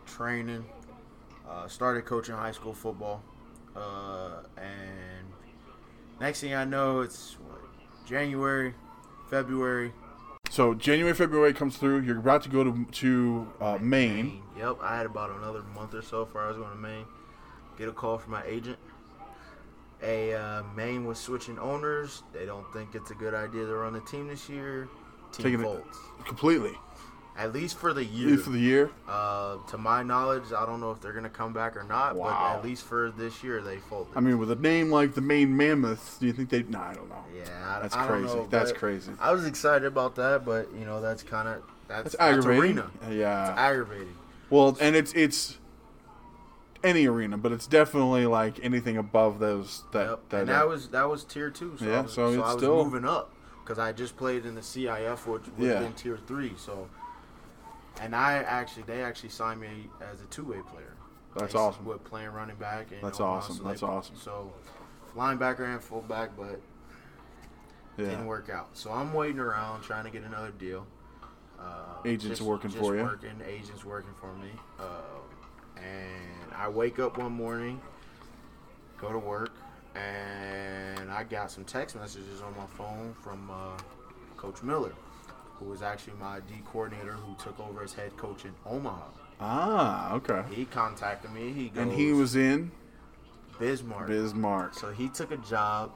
training. Uh, started coaching high school football, uh, and next thing I know, it's what, January, February. So January, February comes through. You're about to go to to uh, Maine. Yep, I had about another month or so before I was going to Maine. Get a call from my agent. A uh, Maine was switching owners. They don't think it's a good idea to run the team this year. Team Taking it- Completely. At least for the year. At least For the year. Uh, to my knowledge, I don't know if they're going to come back or not, Wow. but at least for this year, they folded. I mean, with a name like the Maine Mammoths, do you think they? No, I don't know. yeah, I, That's I crazy. know, That's crazy. I was excited about that, but you know that's kind of that's, That's that's arena. Yeah. It's aggravating. Well, and it's it's any arena, but it's definitely like anything above those that Yep. that, and uh, was that was tier two. So Yeah, I was, so so, it's I was still- moving up because I just played in the CIF, which would Yeah. have been tier three. So, and I actually they actually signed me as a two way player. That's awesome. With playing running back. And That's awesome. That's they- awesome. So, linebacker and fullback, but yeah. didn't work out. So I'm waiting around trying to get another deal. Uh, Agents working just for you. Working, agents working for me. Uh, and I wake up one morning, go to work, and I got some text messages on my phone from uh, Coach Miller, who was actually my D coordinator who took over as head coach in Omaha. Ah, okay. He contacted me. He goes, And he was in. Bismarck. Bismarck. So he took a job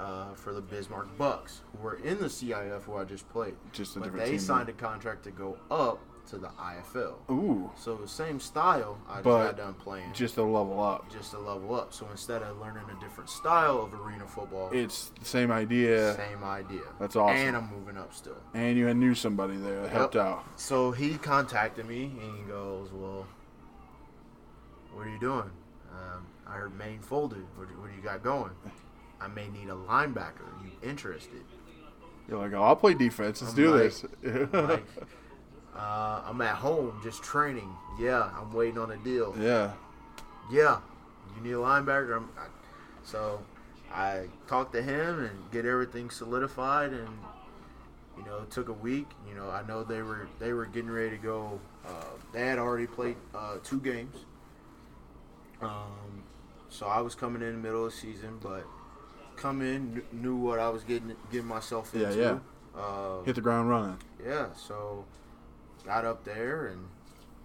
uh, for the Bismarck Bucks, who were in the CIF, who I just played. Just a but different they team. signed a contract to go up to the IFL. Ooh, So the same style, I just But got done playing just, a level up. Just to level up. So instead of learning a different style of arena football, It's the same idea, same idea. That's awesome. And I'm moving up still. and you knew somebody there that helped Yep. out. So he contacted me and he goes, "Well, what are you doing? Um, I heard Maine folded. What, do- what do you got going? I may need a linebacker. Are you interested?" You're like, oh, I'll play defense. Let's I'm do like- this. [laughs] Like, uh, I'm at home just training. Yeah, I'm waiting on a deal. yeah. Yeah, you need a linebacker. I'm, I, so I talked to him and get everything solidified, and you know, it took a week. You know, I know they were they were getting ready to go. Uh, they had already played uh, two games. Um, so I was coming in the middle of the season, but come in kn- knew what I was getting getting myself Yeah, into. yeah. Uh, Hit the ground running. yeah, so got up there and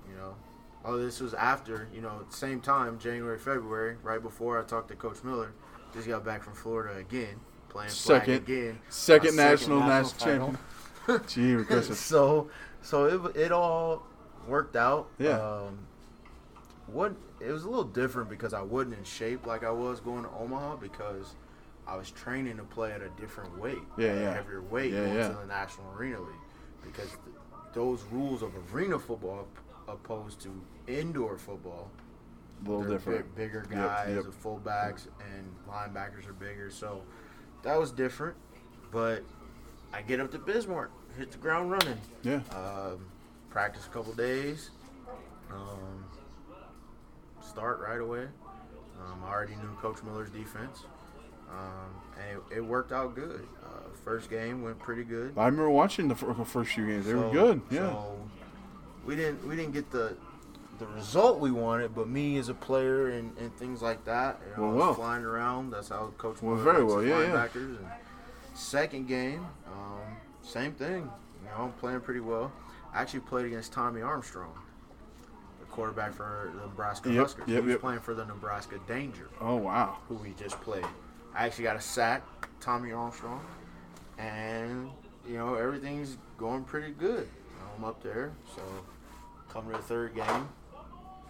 you know, oh, this was after you know, same time, January, February, right before I talked to Coach Miller. Just got back from Florida again, playing flag Second- again. Second national national title. champion. [laughs] Gee, Christmas. so, so it it all worked out. Yeah. Um, what it was a little different because I wasn't in shape like I was going to Omaha because I was training to play at a different weight, Yeah, yeah. heavier weight Yeah, going yeah. to the National Arena League because those rules of arena football opposed to indoor football A little they're different. big- bigger Yep, guys, yep. the fullbacks and linebackers are bigger. So that was different. But I get up to Bismarck, hit the ground running. Yeah. Um, practice a couple days. Um, start right away. Um, I already knew Coach Miller's defense. Um, and it, it worked out good. Uh, first game went pretty good. I remember watching the first few games. They were good. Yeah. So we didn't we didn't get the the result we wanted, but me as a player and, and things like that, you know, Well, I was well. flying around. That's how Coach Well, very well, yeah, yeah. And second game, um, same thing. You know, I'm playing pretty well. I actually played against Tommy Armstrong, the quarterback for the Nebraska Yep, Huskers. yep, he was yep. playing for the Nebraska Danger oh wow. who we just played. I actually got a sack, Tommy Armstrong, and you know everything's going pretty good. You know, I'm up there, so coming to the third game,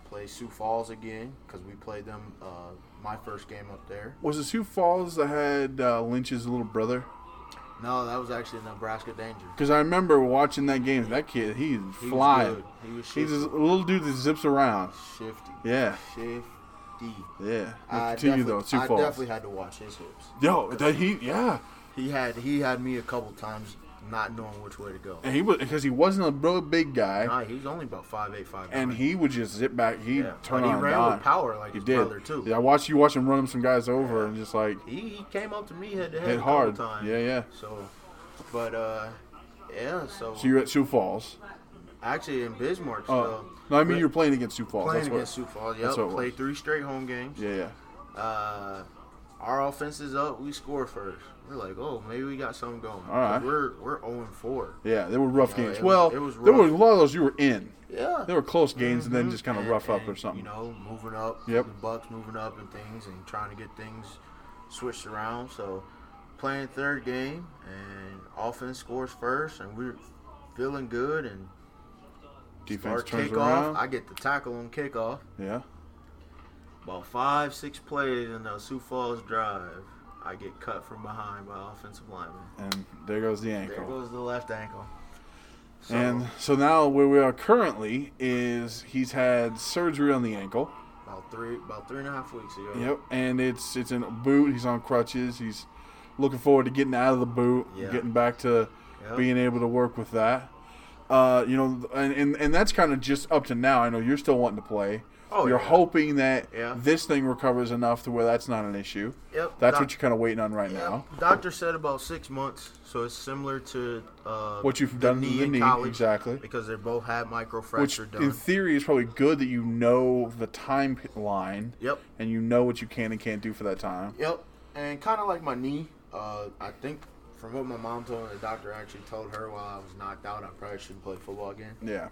play Sioux Falls again because we played them uh, my first game up there. Was it Sioux Falls that had uh, Lynch's little brother? No, that was actually Nebraska Danger. Because I remember watching that game. That kid, he's He flying. was good. He was He's a little dude that zips around. shifty. Yeah. Shifty. Yeah. I Continue definitely, though. Sioux I Falls. definitely had to watch his hips. Yo, that he yeah, He had he had me a couple times not knowing which way to go. and he was because he wasn't a real big guy, Nah, he was only about five eight five. and he would just zip back. He Yeah, turn but he on ran with power like He his did. brother too. Yeah, I watched you watch him run some guys over and just like He, he came up to me head to head hard. times. Yeah, yeah. So, but uh, yeah. So, So you're at Sioux Falls. Actually in Bismarck, Oh, no, I mean you're playing against Sioux Falls. playing That's against what. Sioux Falls. Yep, played three straight home games. Yeah, yeah. Uh, our offense is up. We score first. We're like, oh, maybe we got something going. All right. We're we're zero and four. Yeah, they were rough No, games. it was- well, it was there were a lot of those you were in. Yeah. They were close games and then Mhm. just kind of And- rough up and, or something. You know, moving up. Yep. The Bucks moving up and things and trying to get things switched around. So playing third game and offense scores first and we're feeling good and Defense start turns kickoff. around. I get the tackle on kickoff. yeah. About five, six plays in the Sioux Falls drive. I get cut from behind by offensive lineman. And there goes the ankle. There goes the left ankle. So, And so now where we are currently is he's had surgery on the ankle. about three, about three and a half weeks ago. Yep, and it's it's in a boot. He's on crutches. He's looking forward to getting out of the boot, Yeah. getting back to Yep. being able to work with that. Uh, you know, and, and and that's kind of just up to now. I know you're still wanting to play. Oh, you're yeah. hoping that Yeah. this thing recovers enough to where that's not an issue. Yep. That's Doc- what you're kind of waiting on right Yep. now. Doctor said about six months, so it's similar to uh, What you've the done to knee the in knee, college exactly. because they both had micro Which, fracture in theory, is probably good that you know the timeline Yep. and you know what you can and can't do for that time. Yep. And kind of like my knee, uh, I think from what my mom told me, the doctor actually told her while I was knocked out, I probably shouldn't play football again. Yeah.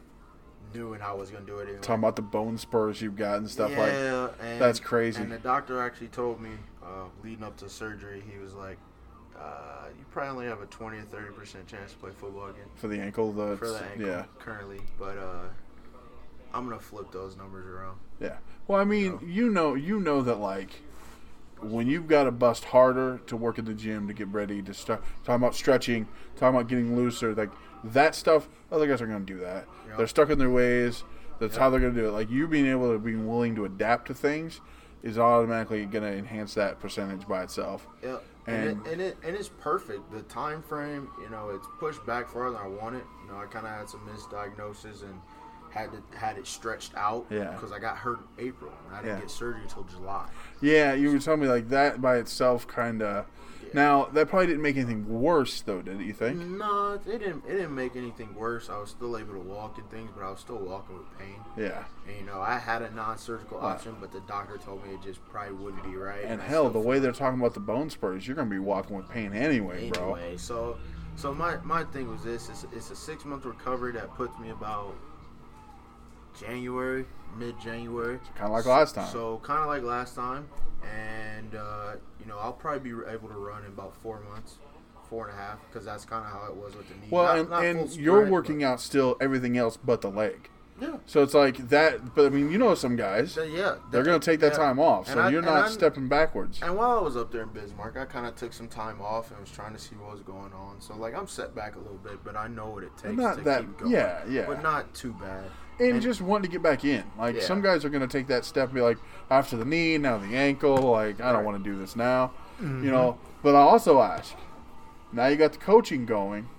doing I was gonna do it anyway. Talking about the bone spurs you've got and stuff like. yeah, that's crazy. And the doctor actually told me, uh, leading up to surgery, he was like, uh, "You probably only have a twenty or thirty percent chance to play football again For the ankle, the for the ankle yeah, currently." But uh, I'm gonna flip those numbers around. yeah. Well, I mean, you know, you know that like when you've got to bust harder to work in the gym to get ready to start talking about stretching, talking about getting looser, like that stuff. Other guys are going to do that. Yep. They're stuck in their ways. That's how they're going to do it. Like you being able to be willing to adapt to things is automatically going to enhance that percentage by itself. Yeah, and, And- it, and it and it's perfect. The time frame, you know, it's pushed back farther than I wanted. You know, I kind of had some misdiagnosis and had to, had it stretched out. Yeah. Because I got hurt in April and I didn't Yeah. get surgery until July. Yeah, you were telling me like that by itself kind of. Now that probably didn't make anything worse though, did it? You think? No, it didn't. It didn't make anything worse. I was still able to walk and things, but I was still walking with pain. Yeah. And, you know, I had a non-surgical option, but the doctor told me it just probably wouldn't be right. And I hell, the way they're talking about the bone spurs, you're gonna be walking with pain anyway, bro. anyway. So, so my my thing was this: it's, it's a six month recovery that puts me about January, mid January. Kind of like last time. So kind of like last time, and uh, you know I'll probably be able to run in about four months, four and a half, because that's kind of how it was with the knee. well, Not- and, not and full you're sprint, working out still everything else but the leg. Yeah. So it's like that. But I mean, you know, some guys So, yeah, they're gonna take that yeah. time off, so I- you're not stepping backwards. And while I was up there in Bismarck, I kind of took some time off and was trying to see what was going on. So like I'm set back a little bit, but I know what it takes not to that- keep going. yeah, yeah. But not too bad. And, just wanting to get back in. Like Yeah. some guys are going to take that step and be like, after the knee, now the ankle. Like I don't want to do this now, Mm-hmm. you know. But I also ask, now you got the coaching going.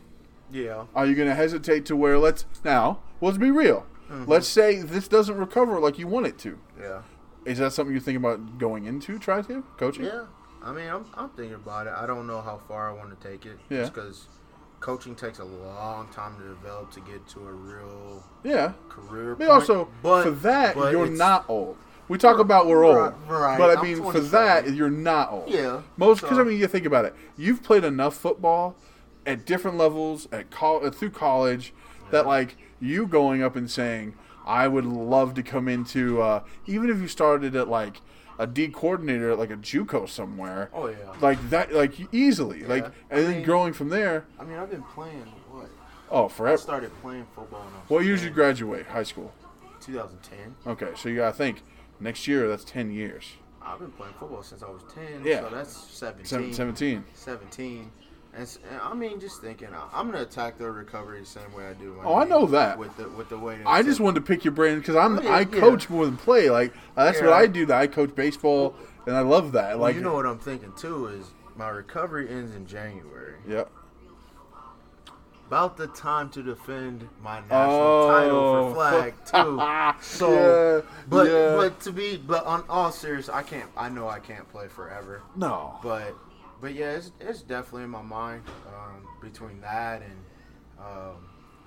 yeah. Are you going to hesitate to where let's now? Let's be real. Mm-hmm. Let's say this doesn't recover like you want it to. Yeah. Is that something you think about going into? Try to coaching. Yeah. I mean, I'm, I'm thinking about it. I don't know how far I want to take it. Yeah. Just because coaching takes a long time to develop to get to a real Yeah. career. But point. also but, for that, but you're not old. We talk about we're old, Right, but I mean for that you're not old. Yeah. Most because So- I mean you think about it. You've played enough football at different levels at col- uh, through college that like you going up and saying I would love to come into uh, even if you started at like a D coordinator at like a JUCO somewhere. Oh, yeah. Like that, like easily, like and I then mean- growing from there. I mean, I've been playing, what? Oh, forever. I started playing football when I was What year did you 10, graduate high school? 2010. Okay, so you gotta think next year. That's ten years. I've been playing football since I was 10. Yeah. So that's 17. Seven- Seventeen. 17. And, and I mean, just thinking, I- I'm gonna attack the recovery the same way I do. my Oh, I know that. with the with the way. I just wanted to pick your brain because I'm Oh, yeah, I yeah. coach more than play. Like uh, that's what I do. That I coach baseball, and I love that. Well, Like you know what I'm thinking too is my recovery ends in January. yeah. About the time to defend my national title Oh. for flag [laughs] too. So, Yeah, but yeah. but to be but on all serious, I can't. I know I can't play forever. No. But but yeah, it's, it's definitely in my mind um, between that and um,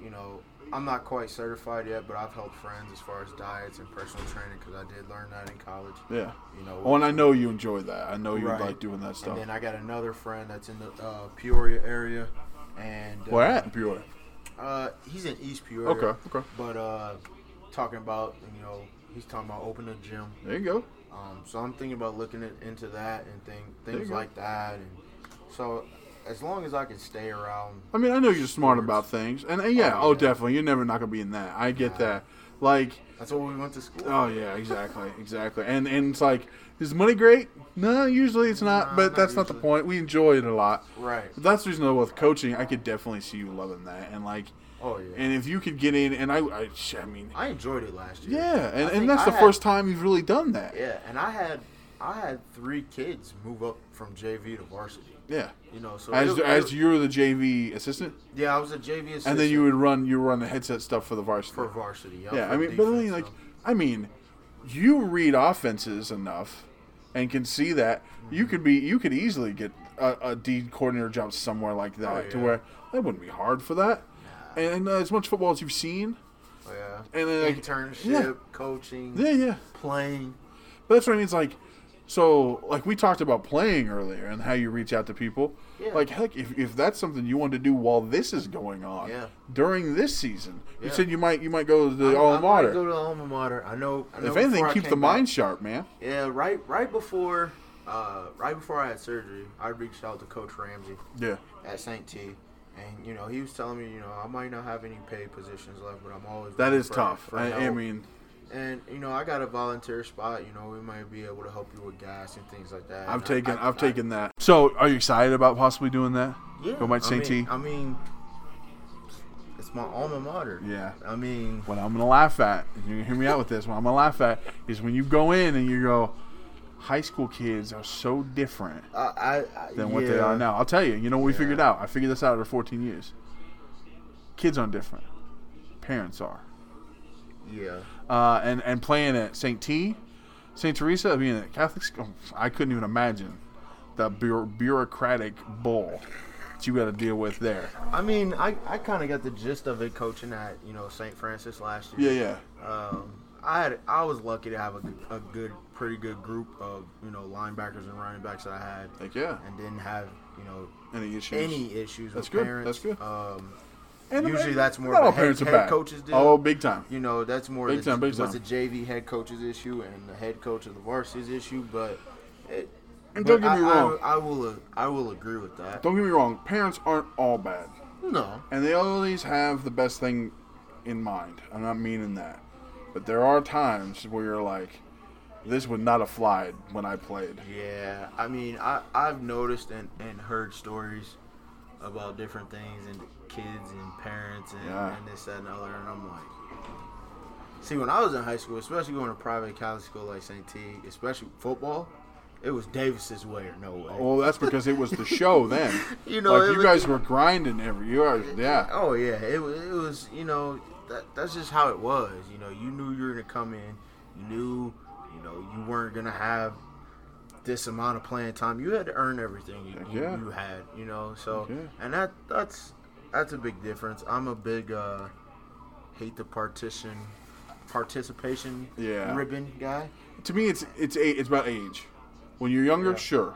you know I'm not quite certified yet, but I've helped friends as far as diets and personal training because I did learn that in college. Yeah. You know, Oh, and I know you enjoy that. I know you Right. like doing that stuff. and then I got another friend that's in the uh, Peoria area, and uh, Where at in Peoria? Uh, he's in East Peoria. Okay. Okay. But uh, talking about you know he's talking about opening a gym. There you go. Um, so I'm thinking about looking at, into that and thing, things like that. And so as long as I can stay around, I mean, I know you're smart Sports. about things, and, and yeah, Oh, oh, definitely, you're never not gonna be in that. I get Nah. that. Like, that's what we went to school. oh yeah, exactly, exactly. And and it's like, is money great? No, usually it's not. But not that's not the point. We enjoy it a lot. Right. But that's the reason though with coaching, I could definitely see you loving that, and like, Oh yeah. and if you could get in, and I, I, I mean, I enjoyed it last year. yeah, and, and that's I the had- first time you've really done that. Yeah, and I had I had three kids move up from JV to varsity. Yeah. You know, so As as it- you're the JV assistant, yeah, I was a JV assistant and then you would run you run the headset stuff for the varsity. for varsity. yeah, for I mean, but defense, mean, like, so. I mean, you read offenses enough and can see that Mm-hmm. you could be you could easily get a, a D coordinator job somewhere like that Oh, to where that wouldn't be hard for that. And uh, as much football as you've seen, Oh, yeah, and then, like, internship, yeah. coaching, yeah, yeah. playing. But that's what I mean. It's like, So, like we talked about playing earlier and how you reach out to people. Yeah. Like, heck, if, if that's something you want to do while this is going on, Yeah. during this season, you said you might you might go to the I- alma I might mater. Go to the alma mater. I know. I know if anything, keep the came back- mind sharp, man. Yeah, right. Right before, uh, right before I had surgery, I reached out to Coach Ramsey Yeah. at St. T, and you know he was telling me, you know, I might not have any paid positions left, but I'm always that is tough. for I, I mean, and you know, I got a volunteer spot. You know, we might be able to help you with gas and things like that. I've And taken I, I've I- taken that. So, are you excited about possibly doing that? Yeah, Go by St. I T. mean, I mean, it's my alma mater. Yeah. I mean, What I'm gonna laugh at, and you hear me out with this. What I'm gonna laugh at is when you go in and you go, high school kids are so different I, I, I than what yeah. they are now. I'll tell you. You know, what we Yeah. figured out. I figured this out after 14 years. Kids aren't different. Parents are. Yeah. Uh, and and playing at St. T, St. Teresa. I mean, at Catholic school, I couldn't even imagine the bureau- bureaucratic bull that you got to deal with there. I mean, I, I kind of got the gist of it coaching at you know St. Francis last year. Yeah, yeah. Um, I had I was lucky to have a, a good, pretty good group of you know linebackers and running backs that I had, Like yeah. and didn't have you know Any issues? any issues That's with good, parents. that's good. Um, And usually that's more of a head- head bad. coach's deal. Oh, big time. you know that's more Big the, time, big was time. the JV head coach's issue and the head coach of the varsity's issue, but. It, And don't get me I- I- wrong. I, will I will agree with that. Don't get me wrong. Parents aren't all bad. No, And they always have the best thing in mind. I'm not meaning that. But there are times where you're like, this would not have flied when I played. Yeah, I mean, I I've noticed and, and heard stories about different things and kids and parents and, Yeah. and this that and other, and I'm like, see, when I was in high school, especially going to private Catholic school like St. T, especially football, it was Davis's way or no way. Well, that's because it was the show [laughs] then. You know, like you was- guys were grinding every year. Yeah. Oh yeah, it, it was you know that that's just how it was. You know, you knew you were gonna come in, you knew you know you weren't gonna have this amount of playing time. You had to earn everything you, yeah. you had. You know, so and that that's that's a big difference. I'm a big uh, hate the partition participation Yeah. ribbon guy. To me, it's it's a, it's about age. When you're younger, Yeah. sure.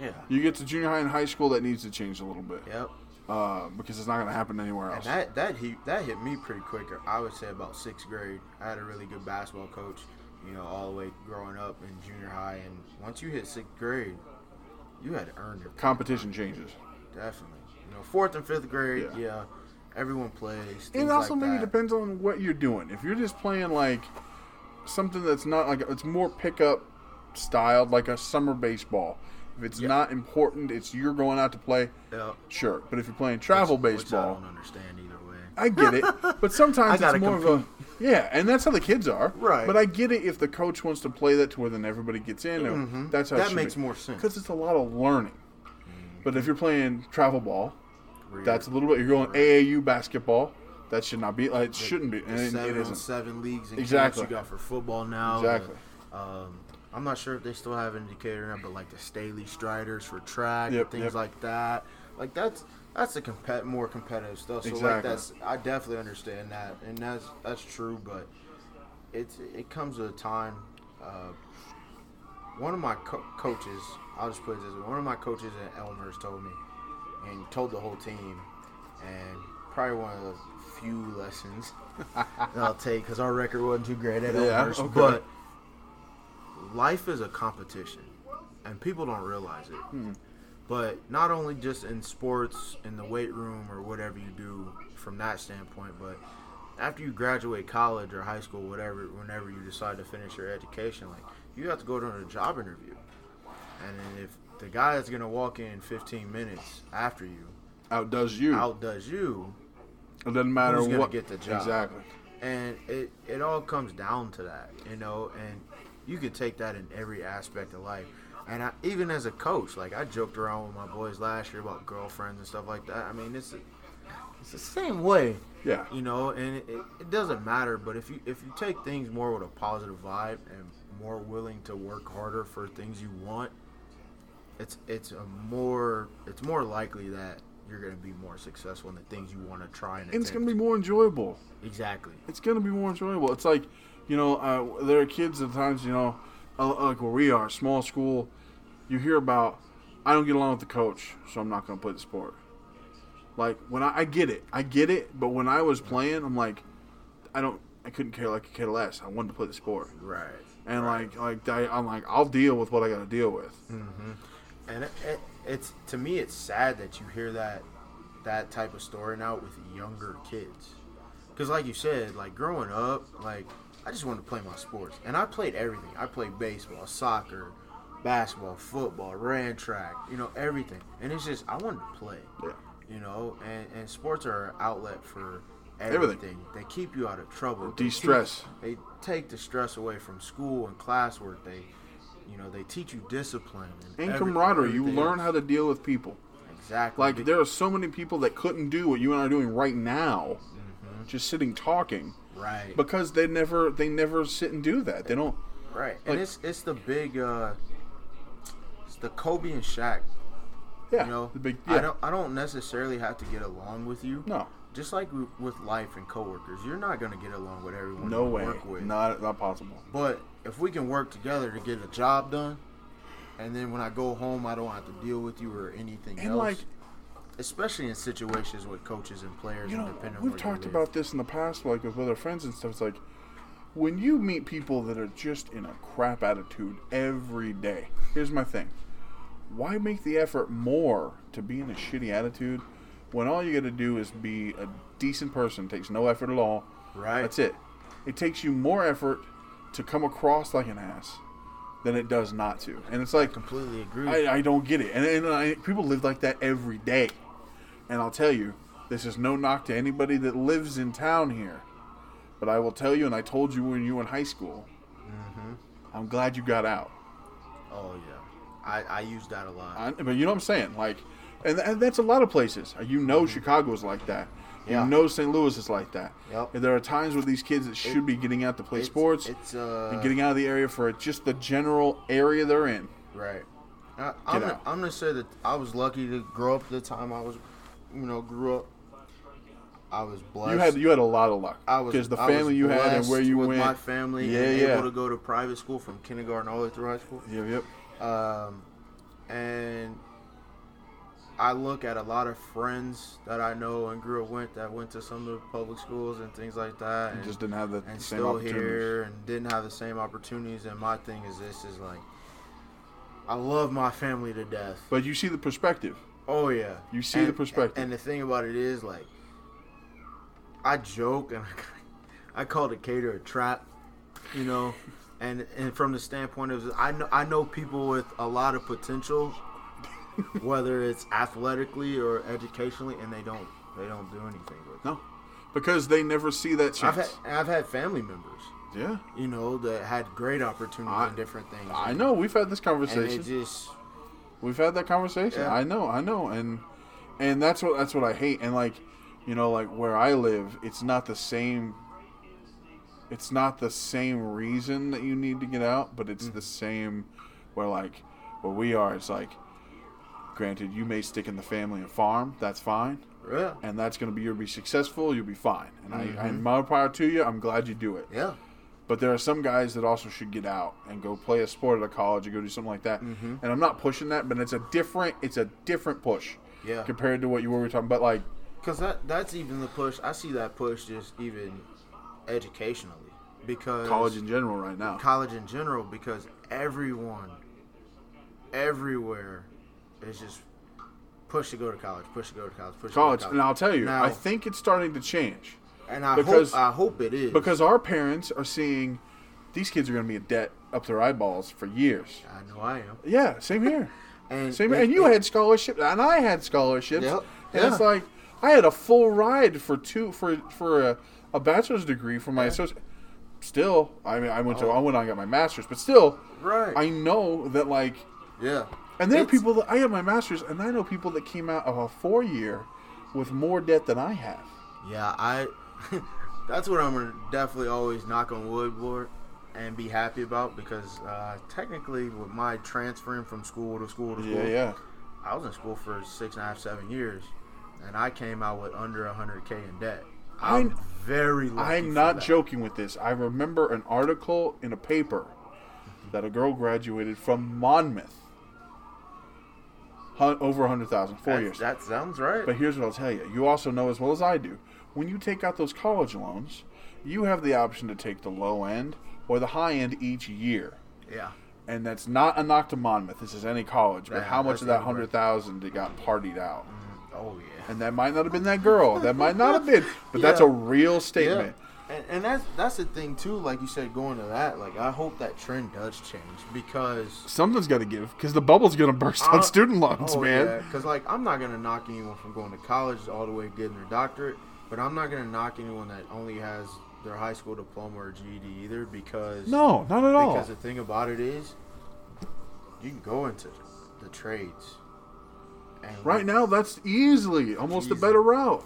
Yeah. You get to junior high and high school, that needs to change a little bit Yep. uh, because it's not going to happen anywhere else. And that that hit that hit me pretty quick. I would say about sixth grade. I had a really good basketball coach. You know, all the way growing up in junior high, and once you hit sixth grade, you had to earn your Competition changes. definitely. You know, fourth and fifth grade, Yeah. yeah, everyone plays. It also like maybe that. depends on what you're doing. If you're just playing like something that's not like it's more pickup styled, like a summer baseball. If it's Yeah. not important, it's you're going out to play. Yeah. Sure, but if you're playing travel Which- which I don't understand either way. I get it. [laughs] But sometimes it's more of a yeah, and that's how the kids are. Right. But I get it if the coach wants to play that to where then everybody gets in. Mhm. That's how That makes be. more sense. because it's a lot of learning. But if you're playing travel ball, that's a little bit. You're going. AAU basketball. That should not be. Like, it shouldn't be. the And seven it on isn't. seven leagues and Exactly. you got for football now. Exactly. The, um, I'm not sure if they still have an indicator now, but like the Staley Striders for track Yep, and things yep. like that. Like that's that's the compet more competitive stuff. So like Exactly. that's I definitely understand that, and that's that's true. But it's it comes at a time. Uh, one of my co- coaches, I'll just put it this way: one of my coaches at Elmer's told me, and told the whole team, and probably one of the few lessons [laughs] that I'll take because our record wasn't too great at Yeah, Elmer's, okay. but life is a competition, and people don't realize it. Hmm. But not only just in sports, in the weight room, or whatever you do from that standpoint, but after you graduate college or high school, whatever, whenever you decide to finish your education, like you have to go to a job interview, and if the guy that's gonna walk in 15 minutes after you Outdoes you. outdoes you, It doesn't matter who's gonna what. get the job? Exactly. and it it all comes down to that, you know. And you could take that in every aspect of life. And I, even as a coach, like I joked around with my boys last year about girlfriends and stuff like that. I mean, it's it's the same way, Yeah. you know. And it, it, doesn't matter. But if you if you take things more with a positive vibe and more willing to work harder for things you want, it's it's a more it's more likely that you're going to be more successful in the things you want to try and And it's gonna be more enjoyable. exactly. It's gonna be more enjoyable. It's like, you know, uh, there are kids at times, you know, uh, like where we are, small school, you hear about I don't get along with the coach, so I'm not going to play the sport. Like when I, I get it, I get it, but when I was playing, I'm like, I don't, I couldn't care like a kid less. I wanted to play the sport, Right. and like like I, I'm like I'll deal with what I got to deal with. And it, it, it's to me, it's sad that you hear that that type of story now with younger kids. Because, like you said, like growing up, like I just wanted to play my sports, and I played everything. I played baseball, soccer, basketball, football, ran track, you know, everything. And it's just I wanted to play. Yeah. You know, and, and sports are an outlet for Everything. everything. They keep you out of trouble. They De-stress. keep- They take the stress away from school and classwork. They, you know, they teach you discipline and, And camaraderie, you learn how to deal with people. exactly Like there are so many people that couldn't do what you and I are doing right now, mm-hmm. just sitting talking, right, because they never they never sit and do that. They don't. right, and it's it's the big, uh, it's the Kobe and Shaq. Yeah, You know, the big. I don't I don't necessarily have to get along with you. no, Just like with life and coworkers, you're not gonna get along with everyone. no you way, Work with. not not possible. But if we can work together to get a job done, and then when I go home, I don't have to deal with you or anything And else. like especially in situations with coaches and players, you know, we've talked about this in the past, like with other friends and stuff. It's like when you meet people that are just in a crap attitude every day. Here's my thing: why make the effort more to be in a shitty attitude when all you got to do is be a decent person? It takes no effort at all. right. That's it. It takes you more effort to come across like an ass than it does not to. And it's like completely agree. I, I don't get it. And, and I, people live like that every day. And I'll tell you, this is no knock to anybody that lives in town here. But I will tell you, and I told you when you were in high school, Mm-hmm. I'm glad you got out. oh yeah, I, I use that a lot. I, but you know what I'm saying? Like, and, and that's a lot of places. You know Chicago is like that. Mm-hmm. Yeah. You know St. Louis is like that. Yep. And there are times with these kids that should be getting out to play It's- sports It's uh, and getting out of the area for just the general area they're in. right. I, I'm, Get gonna, out. I'm gonna say that I was lucky to grow up the time I was, you know, grew up. I was blessed. You had you had a lot of luck I was because the family you had and where you with went. my family, Yeah, and yeah. able to go to private school from kindergarten all the way through high school. Yep, yep. Um, and I look at a lot of friends that I know and grew up with that went to some of the public schools and things like that, You and, just didn't have the and same still opportunities. here and didn't have the same opportunities. And my thing is this is like, I love my family to death. But you see the perspective. Oh yeah, You see And- the perspective. And the thing about it is like, I joke and [laughs] I I call Decatur a trap, you know, [laughs] and and from the standpoint of I know I know people with a lot of potential, [laughs] whether it's athletically or educationally, and they don't they don't do anything with. it. No, because they never see that chance. I've had I've had family members, yeah, you know, that had great opportunities I- in different things. I know. We've had this and conversation. it just We've had that conversation. Yeah. I know, I know, and and that's what that's what I hate. And like, you know, like where I live, it's not the same. It's not the same reason that you need to get out, but Mm. it's the same. Where like, where we are, it's like. Granted, you may stick in the family and farm. That's fine, yeah and that's gonna be you'll be successful. You'll be fine, and I, Mm-hmm. and my power to you. I'm glad you do it. yeah But there are some guys that also should get out and go play a sport at a college and go do something like that. Mm-hmm. And I'm not pushing that, but it's a different it's a different push yeah. compared to what you were talking. But like, Because that that's even the push. I see that push just even educationally because college in general right now. college in general because everyone everywhere is just push to go to college, push to go to college, push College, to go and I'll tell you, Now- I think it's starting to change and I because- hope I hope it is because our parents are seeing these kids are going to be in debt up their eyeballs for years. I know I am. Yeah, same here. [laughs] And Same, it- and you it- had scholarships, and I had scholarships. Yep. And it's like I had a full ride for two for for a, a bachelor's degree for my associate. Still, I mean, I went to Oh. I went on and got my master's, but still, right. I know that like, yeah. and there are people that I have my master's, and I know people that came out of a four year with more debt than I have. Yeah, I. [laughs] that's what I'm gonna definitely always knock on wood for, and be happy about because uh, technically, with my transferring from school to school to school, Yeah, yeah. I was in school for six and a half, seven years, and I came out with under 100k in debt. I'm, I'm- very lucky. I'm not that. joking with this. I remember an article in a paper that a girl graduated from Monmouth. Over 100,000, four years. That sounds right. But here's what I'll tell you. You also know as well as I do, when you take out those college loans, you have the option to take the low end or the high end each year. yeah. And that's not a knock to Monmouth. This is any college. But Yeah, how much of that 100,000 that got partied out? Oh yeah. And that might not have been that girl. That might not have been. But that's [laughs] a real statement. And, and that's that's the thing too. Like you said, going to that, like I hope that trend does change because Something's got to give because the bubble's going to burst on Uh, student loans, oh man. yeah, because like I'm not gonna knock anyone from going to college all the way getting their doctorate, but I'm not gonna knock anyone that only has their high school diploma or GED either because No, not at all. Because the thing about it is, you can go into the trades. And Right now, that's easily almost a Easy. better route.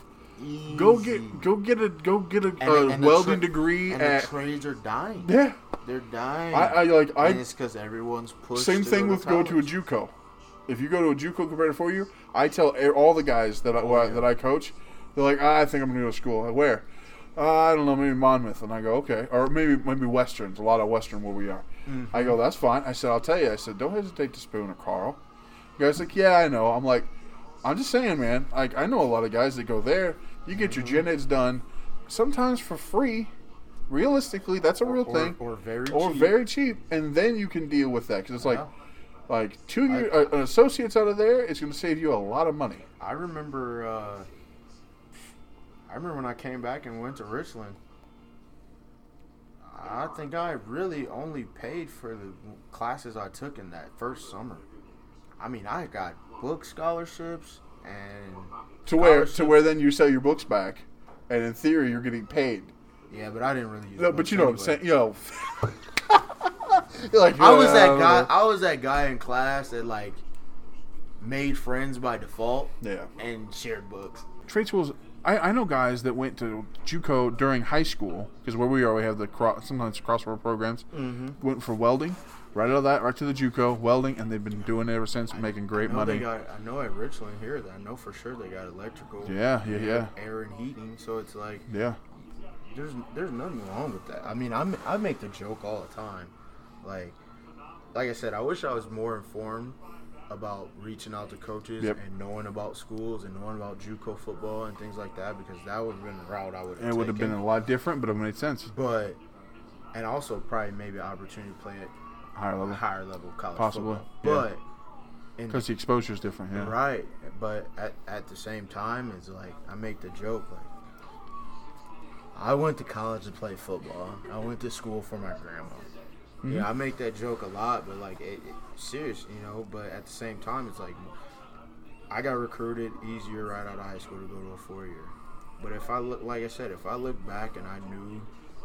Go get go get a go get a, And- a and welding tra- degree and at the trades are dying. yeah. They're dying. I, I like I and it's because everyone's pushed. Same thing with go to a. JUCO. If you go to a JUCO compared for you, I tell all the guys that I, Oh, yeah. that I coach, they're like, ah, I think I'm gonna go to school. Like, Where? Uh, I don't know, maybe Monmouth. And I go, okay, or maybe maybe Westerns. A lot of Western where we are. Mm-hmm. I go, that's fine. I said, I'll tell you. I said, don't hesitate to spoon a Carl. The guy's like, yeah, I know. I'm like, I'm just saying, man. Like, I know a lot of guys that go there. You get your Mm-hmm. gen eds done, sometimes for free. Realistically, that's a real or, thing or very or cheap. very cheap, and then you can deal with that because it's like, like two year uh, an associates out of there, it's going to save you a lot of money. I remember. Uh, I remember when I came back and went to Richland. I think I really only paid for the classes I took in that first summer. I mean, I got book scholarships and To where to where then you sell your books back, and in theory you're getting paid. Yeah, but I didn't really use. No, but you know what I'm saying, yo. You're [laughs] like, I was that don't guy. know." I was that guy in class that like made friends by default Yeah. and shared books. Trade schools. I, I know guys that went to JUCO during high school because where we are, we have the cross, sometimes crossover programs. Mm-hmm. Went for welding, right out of that, right to the JUCO welding, and they've been doing it ever since, making great I money. Got, I know at Richland here that I know for sure they got electrical. Yeah, yeah, yeah. Air and heating, so it's like yeah, there's there's nothing wrong with that. I mean, I'm I make the joke all the time, like like I said, I wish I was more informed about reaching out to coaches Yep. and knowing about schools and knowing about JUCO football and things like that because that would have been the route I would have. it would have been a lot different, but it made sense. but and also probably maybe an opportunity to play at Higher level, higher level college Possibly, football. yeah. But because the exposure is different. Yeah, Right, but at, at the same time, it's like I make the joke like I went to college to play football. I went to school for my grandma. Mm-hmm. Yeah, I make that joke a lot, but like it, it serious, you know. But at the same time, it's like I got recruited easier right out of high school to go to a four year. But if I look, like I said, if I look back and I knew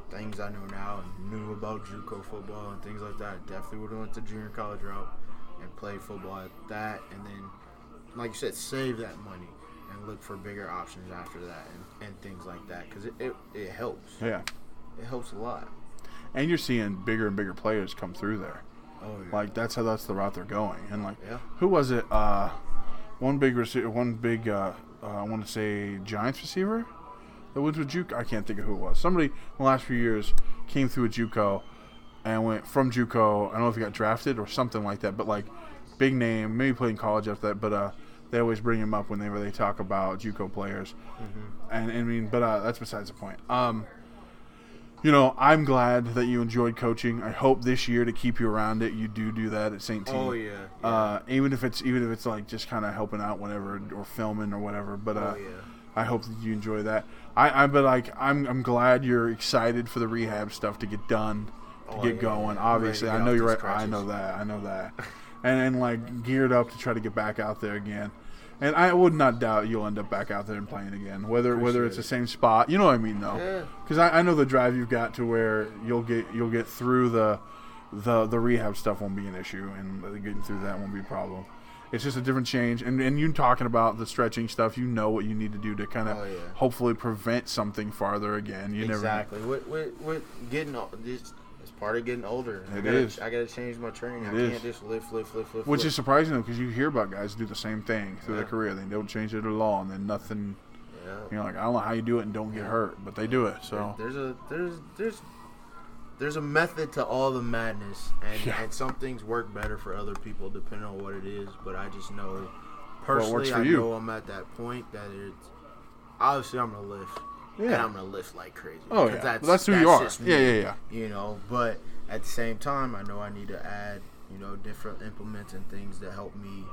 things I know now and knew about JUCO football and things like that, I definitely would have went the junior college route and played football at that, and then, like you said, save that money and look for bigger options after that and, and things like that because it, it, it helps. yeah. It helps a lot. And you're seeing bigger and bigger players come through there. Oh yeah. Like that's how that's the route they're going. And like, Yeah. who was it? Uh, one big receiver, one big. Uh, uh, I want to say Giants receiver that went to JUCO. I can't think of who it was. Somebody in the last few years came through a JUCO and went from JUCO. I don't know if he got drafted or something like that, but like big name. Maybe played in college after that, but uh, they always bring him up whenever they talk about JUCO players. And, and I mean, but uh, that's besides the point. Um, you know, I'm glad that you enjoyed coaching. I hope this year to keep you around it, you do do that at St. T. Oh yeah. yeah. Uh, even if it's even if it's like just kind of helping out whenever or filming or whatever. But uh, oh yeah. I hope that you enjoy that. I, I but like I'm I'm glad you're excited for the rehab stuff to get done, to Oh, get yeah, going. Obviously, I know you're right. I know that. I know that. [laughs] and and like geared up to try to get back out there again. And I would not doubt you'll end up back out there and playing again, whether whether it's the same spot. You know what I mean, though, Yeah. because I, I know the drive you've got to where you'll get you'll get through the the the rehab stuff won't be an issue, and getting through that won't be a problem. It's just a different change, and and you talking about the stretching stuff, you know what you need to do to kind of Oh, yeah. hopefully prevent something farther again. You exactly. With, with, with getting o- this, it's part of getting older. I gotta, is. I gotta change my training. It I can't just lift, lift, lift, lift. Which is surprising though, because you hear about guys do the same thing through their Yeah. career. They don't change it at all, and then nothing. yeah. You know, like I don't know how you do it and don't get hurt, but they do it. So there's a there's there's there's a method to all the madness, and, Yeah. and some things work better for other people depending on what it is. But I just know personally, for I you. know I'm at that point that it's obviously I'm gonna lift, and Yeah. I'm gonna lift like crazy. Oh yeah, that's, that's, who you are. me, Yeah, yeah, yeah. You know, but at the same time, I know I need to add, you know, different implements and things that help me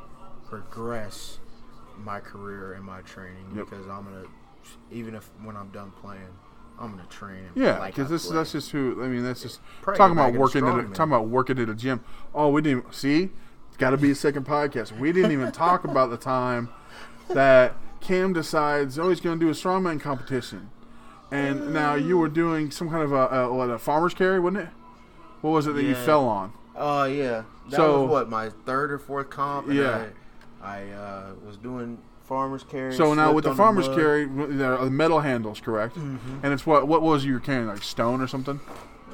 progress my career and my training Yep. because I'm gonna, even if when I'm done playing, I'm gonna train. Yeah, because I this play. that's just who. I mean, that's just Probably talking about working at a, talking about working at a gym. Oh, we didn't see. It's got to be a second podcast. We didn't even talk about the time that Cam decides oh he's going to do a strongman competition, and now you were doing some kind of a, a what a farmer's carry, wasn't it? What was it that you Yeah. fell on? Oh yeah, that So- was what my third or fourth comp. And Yeah. I, I uh, was doing farmers carry. So now slipped with the on farmer's mud. Mm-hmm. carry, there are metal handles, correct? And it's what what was you were carrying like stone or something?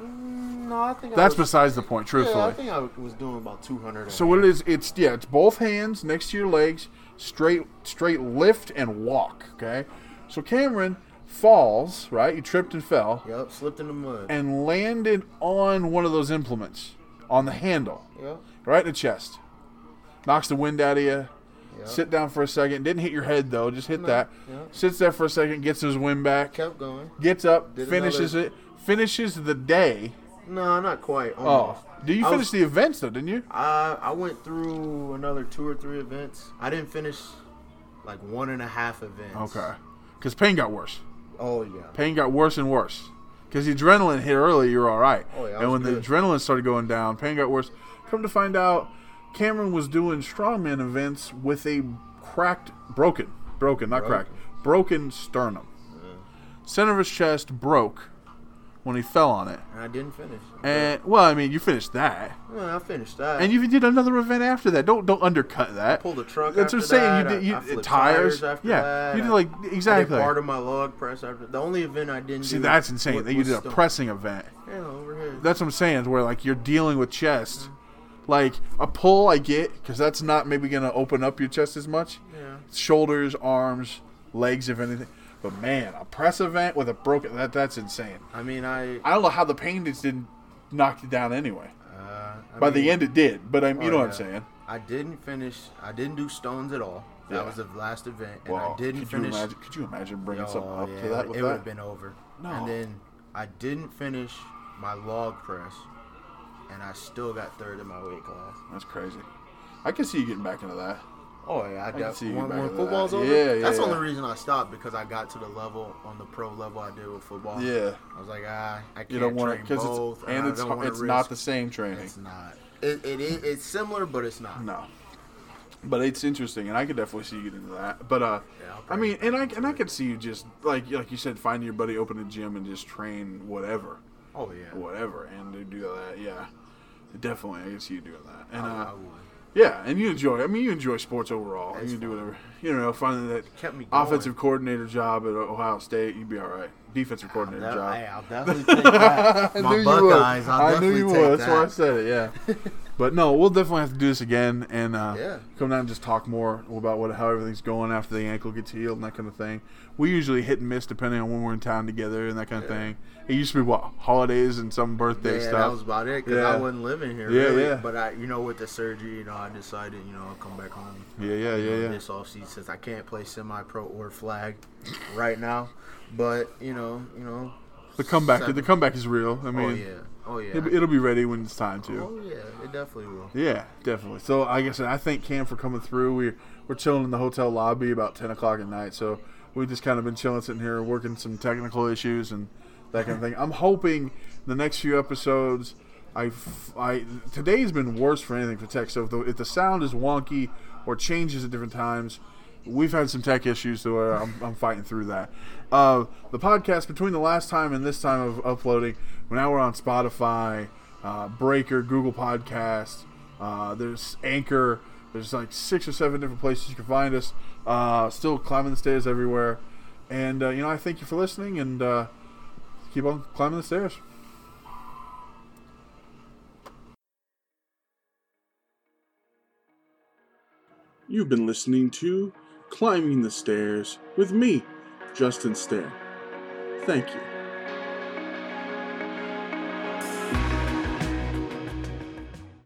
Mm, No, I think I That's was, besides the point, truthfully. Yeah, I think I was doing about 200. So what it is, it's yeah, it's both hands next to your legs, straight straight lift and walk. Okay, so Cameron falls right. You tripped and fell Yep, slipped in the mud. and landed on one of those implements on the handle, Yep, right in the chest. Knocks the wind out of you. yep. Sit down for a second. Didn't hit your head though. Just hit No, that. yeah. Sits there for a second. Gets his wind back. Kept going. Gets up. Did finishes another- it. Finishes the day. No, not quite. Oh, Almost. do you finish was- the events though? Didn't you? I I went through another two or three events. I didn't finish like one and a half events. Okay. Because pain got worse. Oh yeah. pain got worse and worse. Because the adrenaline hit early, you're all right. Oh, yeah, and when the adrenaline started going down, pain got worse. Come to find out, Cameron was doing strongman events with a cracked, broken, broken, not cracked, broken sternum. Center of his chest broke when he fell on it. I didn't finish. And well, I mean, you finished that, Yeah, I finished that. and you did another event after that. Don't don't undercut that. pulled a truck. That's what I'm saying. that. You did you, tires. after yeah, that. you did like I did exactly. part of my log press after. The only event I didn't See, that's insane. was- that you did a pressing event. Yeah, overhead. That's what I'm saying. Is where like you're dealing with chest, mm-hmm. like a pull I get because that's not maybe gonna open up your chest as much. yeah. Shoulders, arms, legs, if anything. But man, a press event with a broken that that's insane. I mean, I. I don't know how the pain just didn't knock you down anyway. Uh, By mean, the end, it did. But I'm, you Oh, know what I'm saying. I didn't finish. I didn't do stones at all. That Yeah. was the last event, and Well, I didn't could finish. you imagine? Could you imagine bringing Oh, something up yeah, to that it would have been over. No. And then I didn't finish my log press, and I still got third in my weight class. That's crazy. I can see you getting back into that. Oh yeah, I, can def- see when, when football's that. over. Yeah, yeah, That's the only reason I stopped because I got to the level on the pro level I did with football. Yeah. I was like, ah, I can't You don't want train because both, it's and I it's don't har- wanna it's not the same training. It's not. It, it is. It's similar, but it's not. No. But it's interesting, and I could definitely see you get into that. But uh, Yeah, I mean, and I and I could see you just like like you said, finding your buddy, open a gym, and just train whatever, Oh yeah. whatever, and do that. Yeah, definitely, I can see you doing that. And I, I uh, would. Yeah, and you enjoy. I mean, you enjoy sports overall. It's you can do whatever. You know, finding that Kept me offensive coordinator job at Ohio State, you'd be all right. Defensive coordinator That- job. hey, I'll definitely take that. [laughs] I My Buckeyes. I'll I knew definitely you take would. That's why I that. said it. Yeah. [laughs] but no, we'll definitely have to do this again and uh, Yeah. come down and just talk more about what how everything's going after the ankle gets healed and that kind of thing. We usually hit and miss depending on when we're in town together and that kind of Yeah. thing. It used to be what holidays and some birthday yeah, stuff. that was about it because Yeah. I wasn't living here. Yeah, really. yeah. But I, you know, with the surgery, you know, I decided, you know, I'll come back home. yeah, yeah, yeah, know, yeah. This offseason since I can't play semi-pro or flag right now, but you know, you know. The comeback, seven- the comeback is real. I mean, oh yeah, oh yeah. it'll, be- ready when it's time to. oh yeah, it definitely will. Yeah, definitely. So, like I said, I thank Cam for coming through. We we're chilling in the hotel lobby about ten o'clock at night. So we've just kind of been chilling, sitting here, working some technical issues and that kind of thing. I'm hoping the next few episodes. I, I today's been worse for anything for tech. So if the, if the sound is wonky or changes at different times, we've had some tech issues, so uh, I'm, I'm fighting through that. Uh, the podcast between the last time and this time of uploading, now we're on Spotify, uh, Breaker, Google Podcast. Uh, there's Anchor. There's like six or seven different places you can find us. Uh, still climbing the stairs everywhere. And uh, you know, I thank you for listening, and uh, keep on climbing the stairs. You've been listening to Climbing the Stairs with me, Justin Stair. Thank you.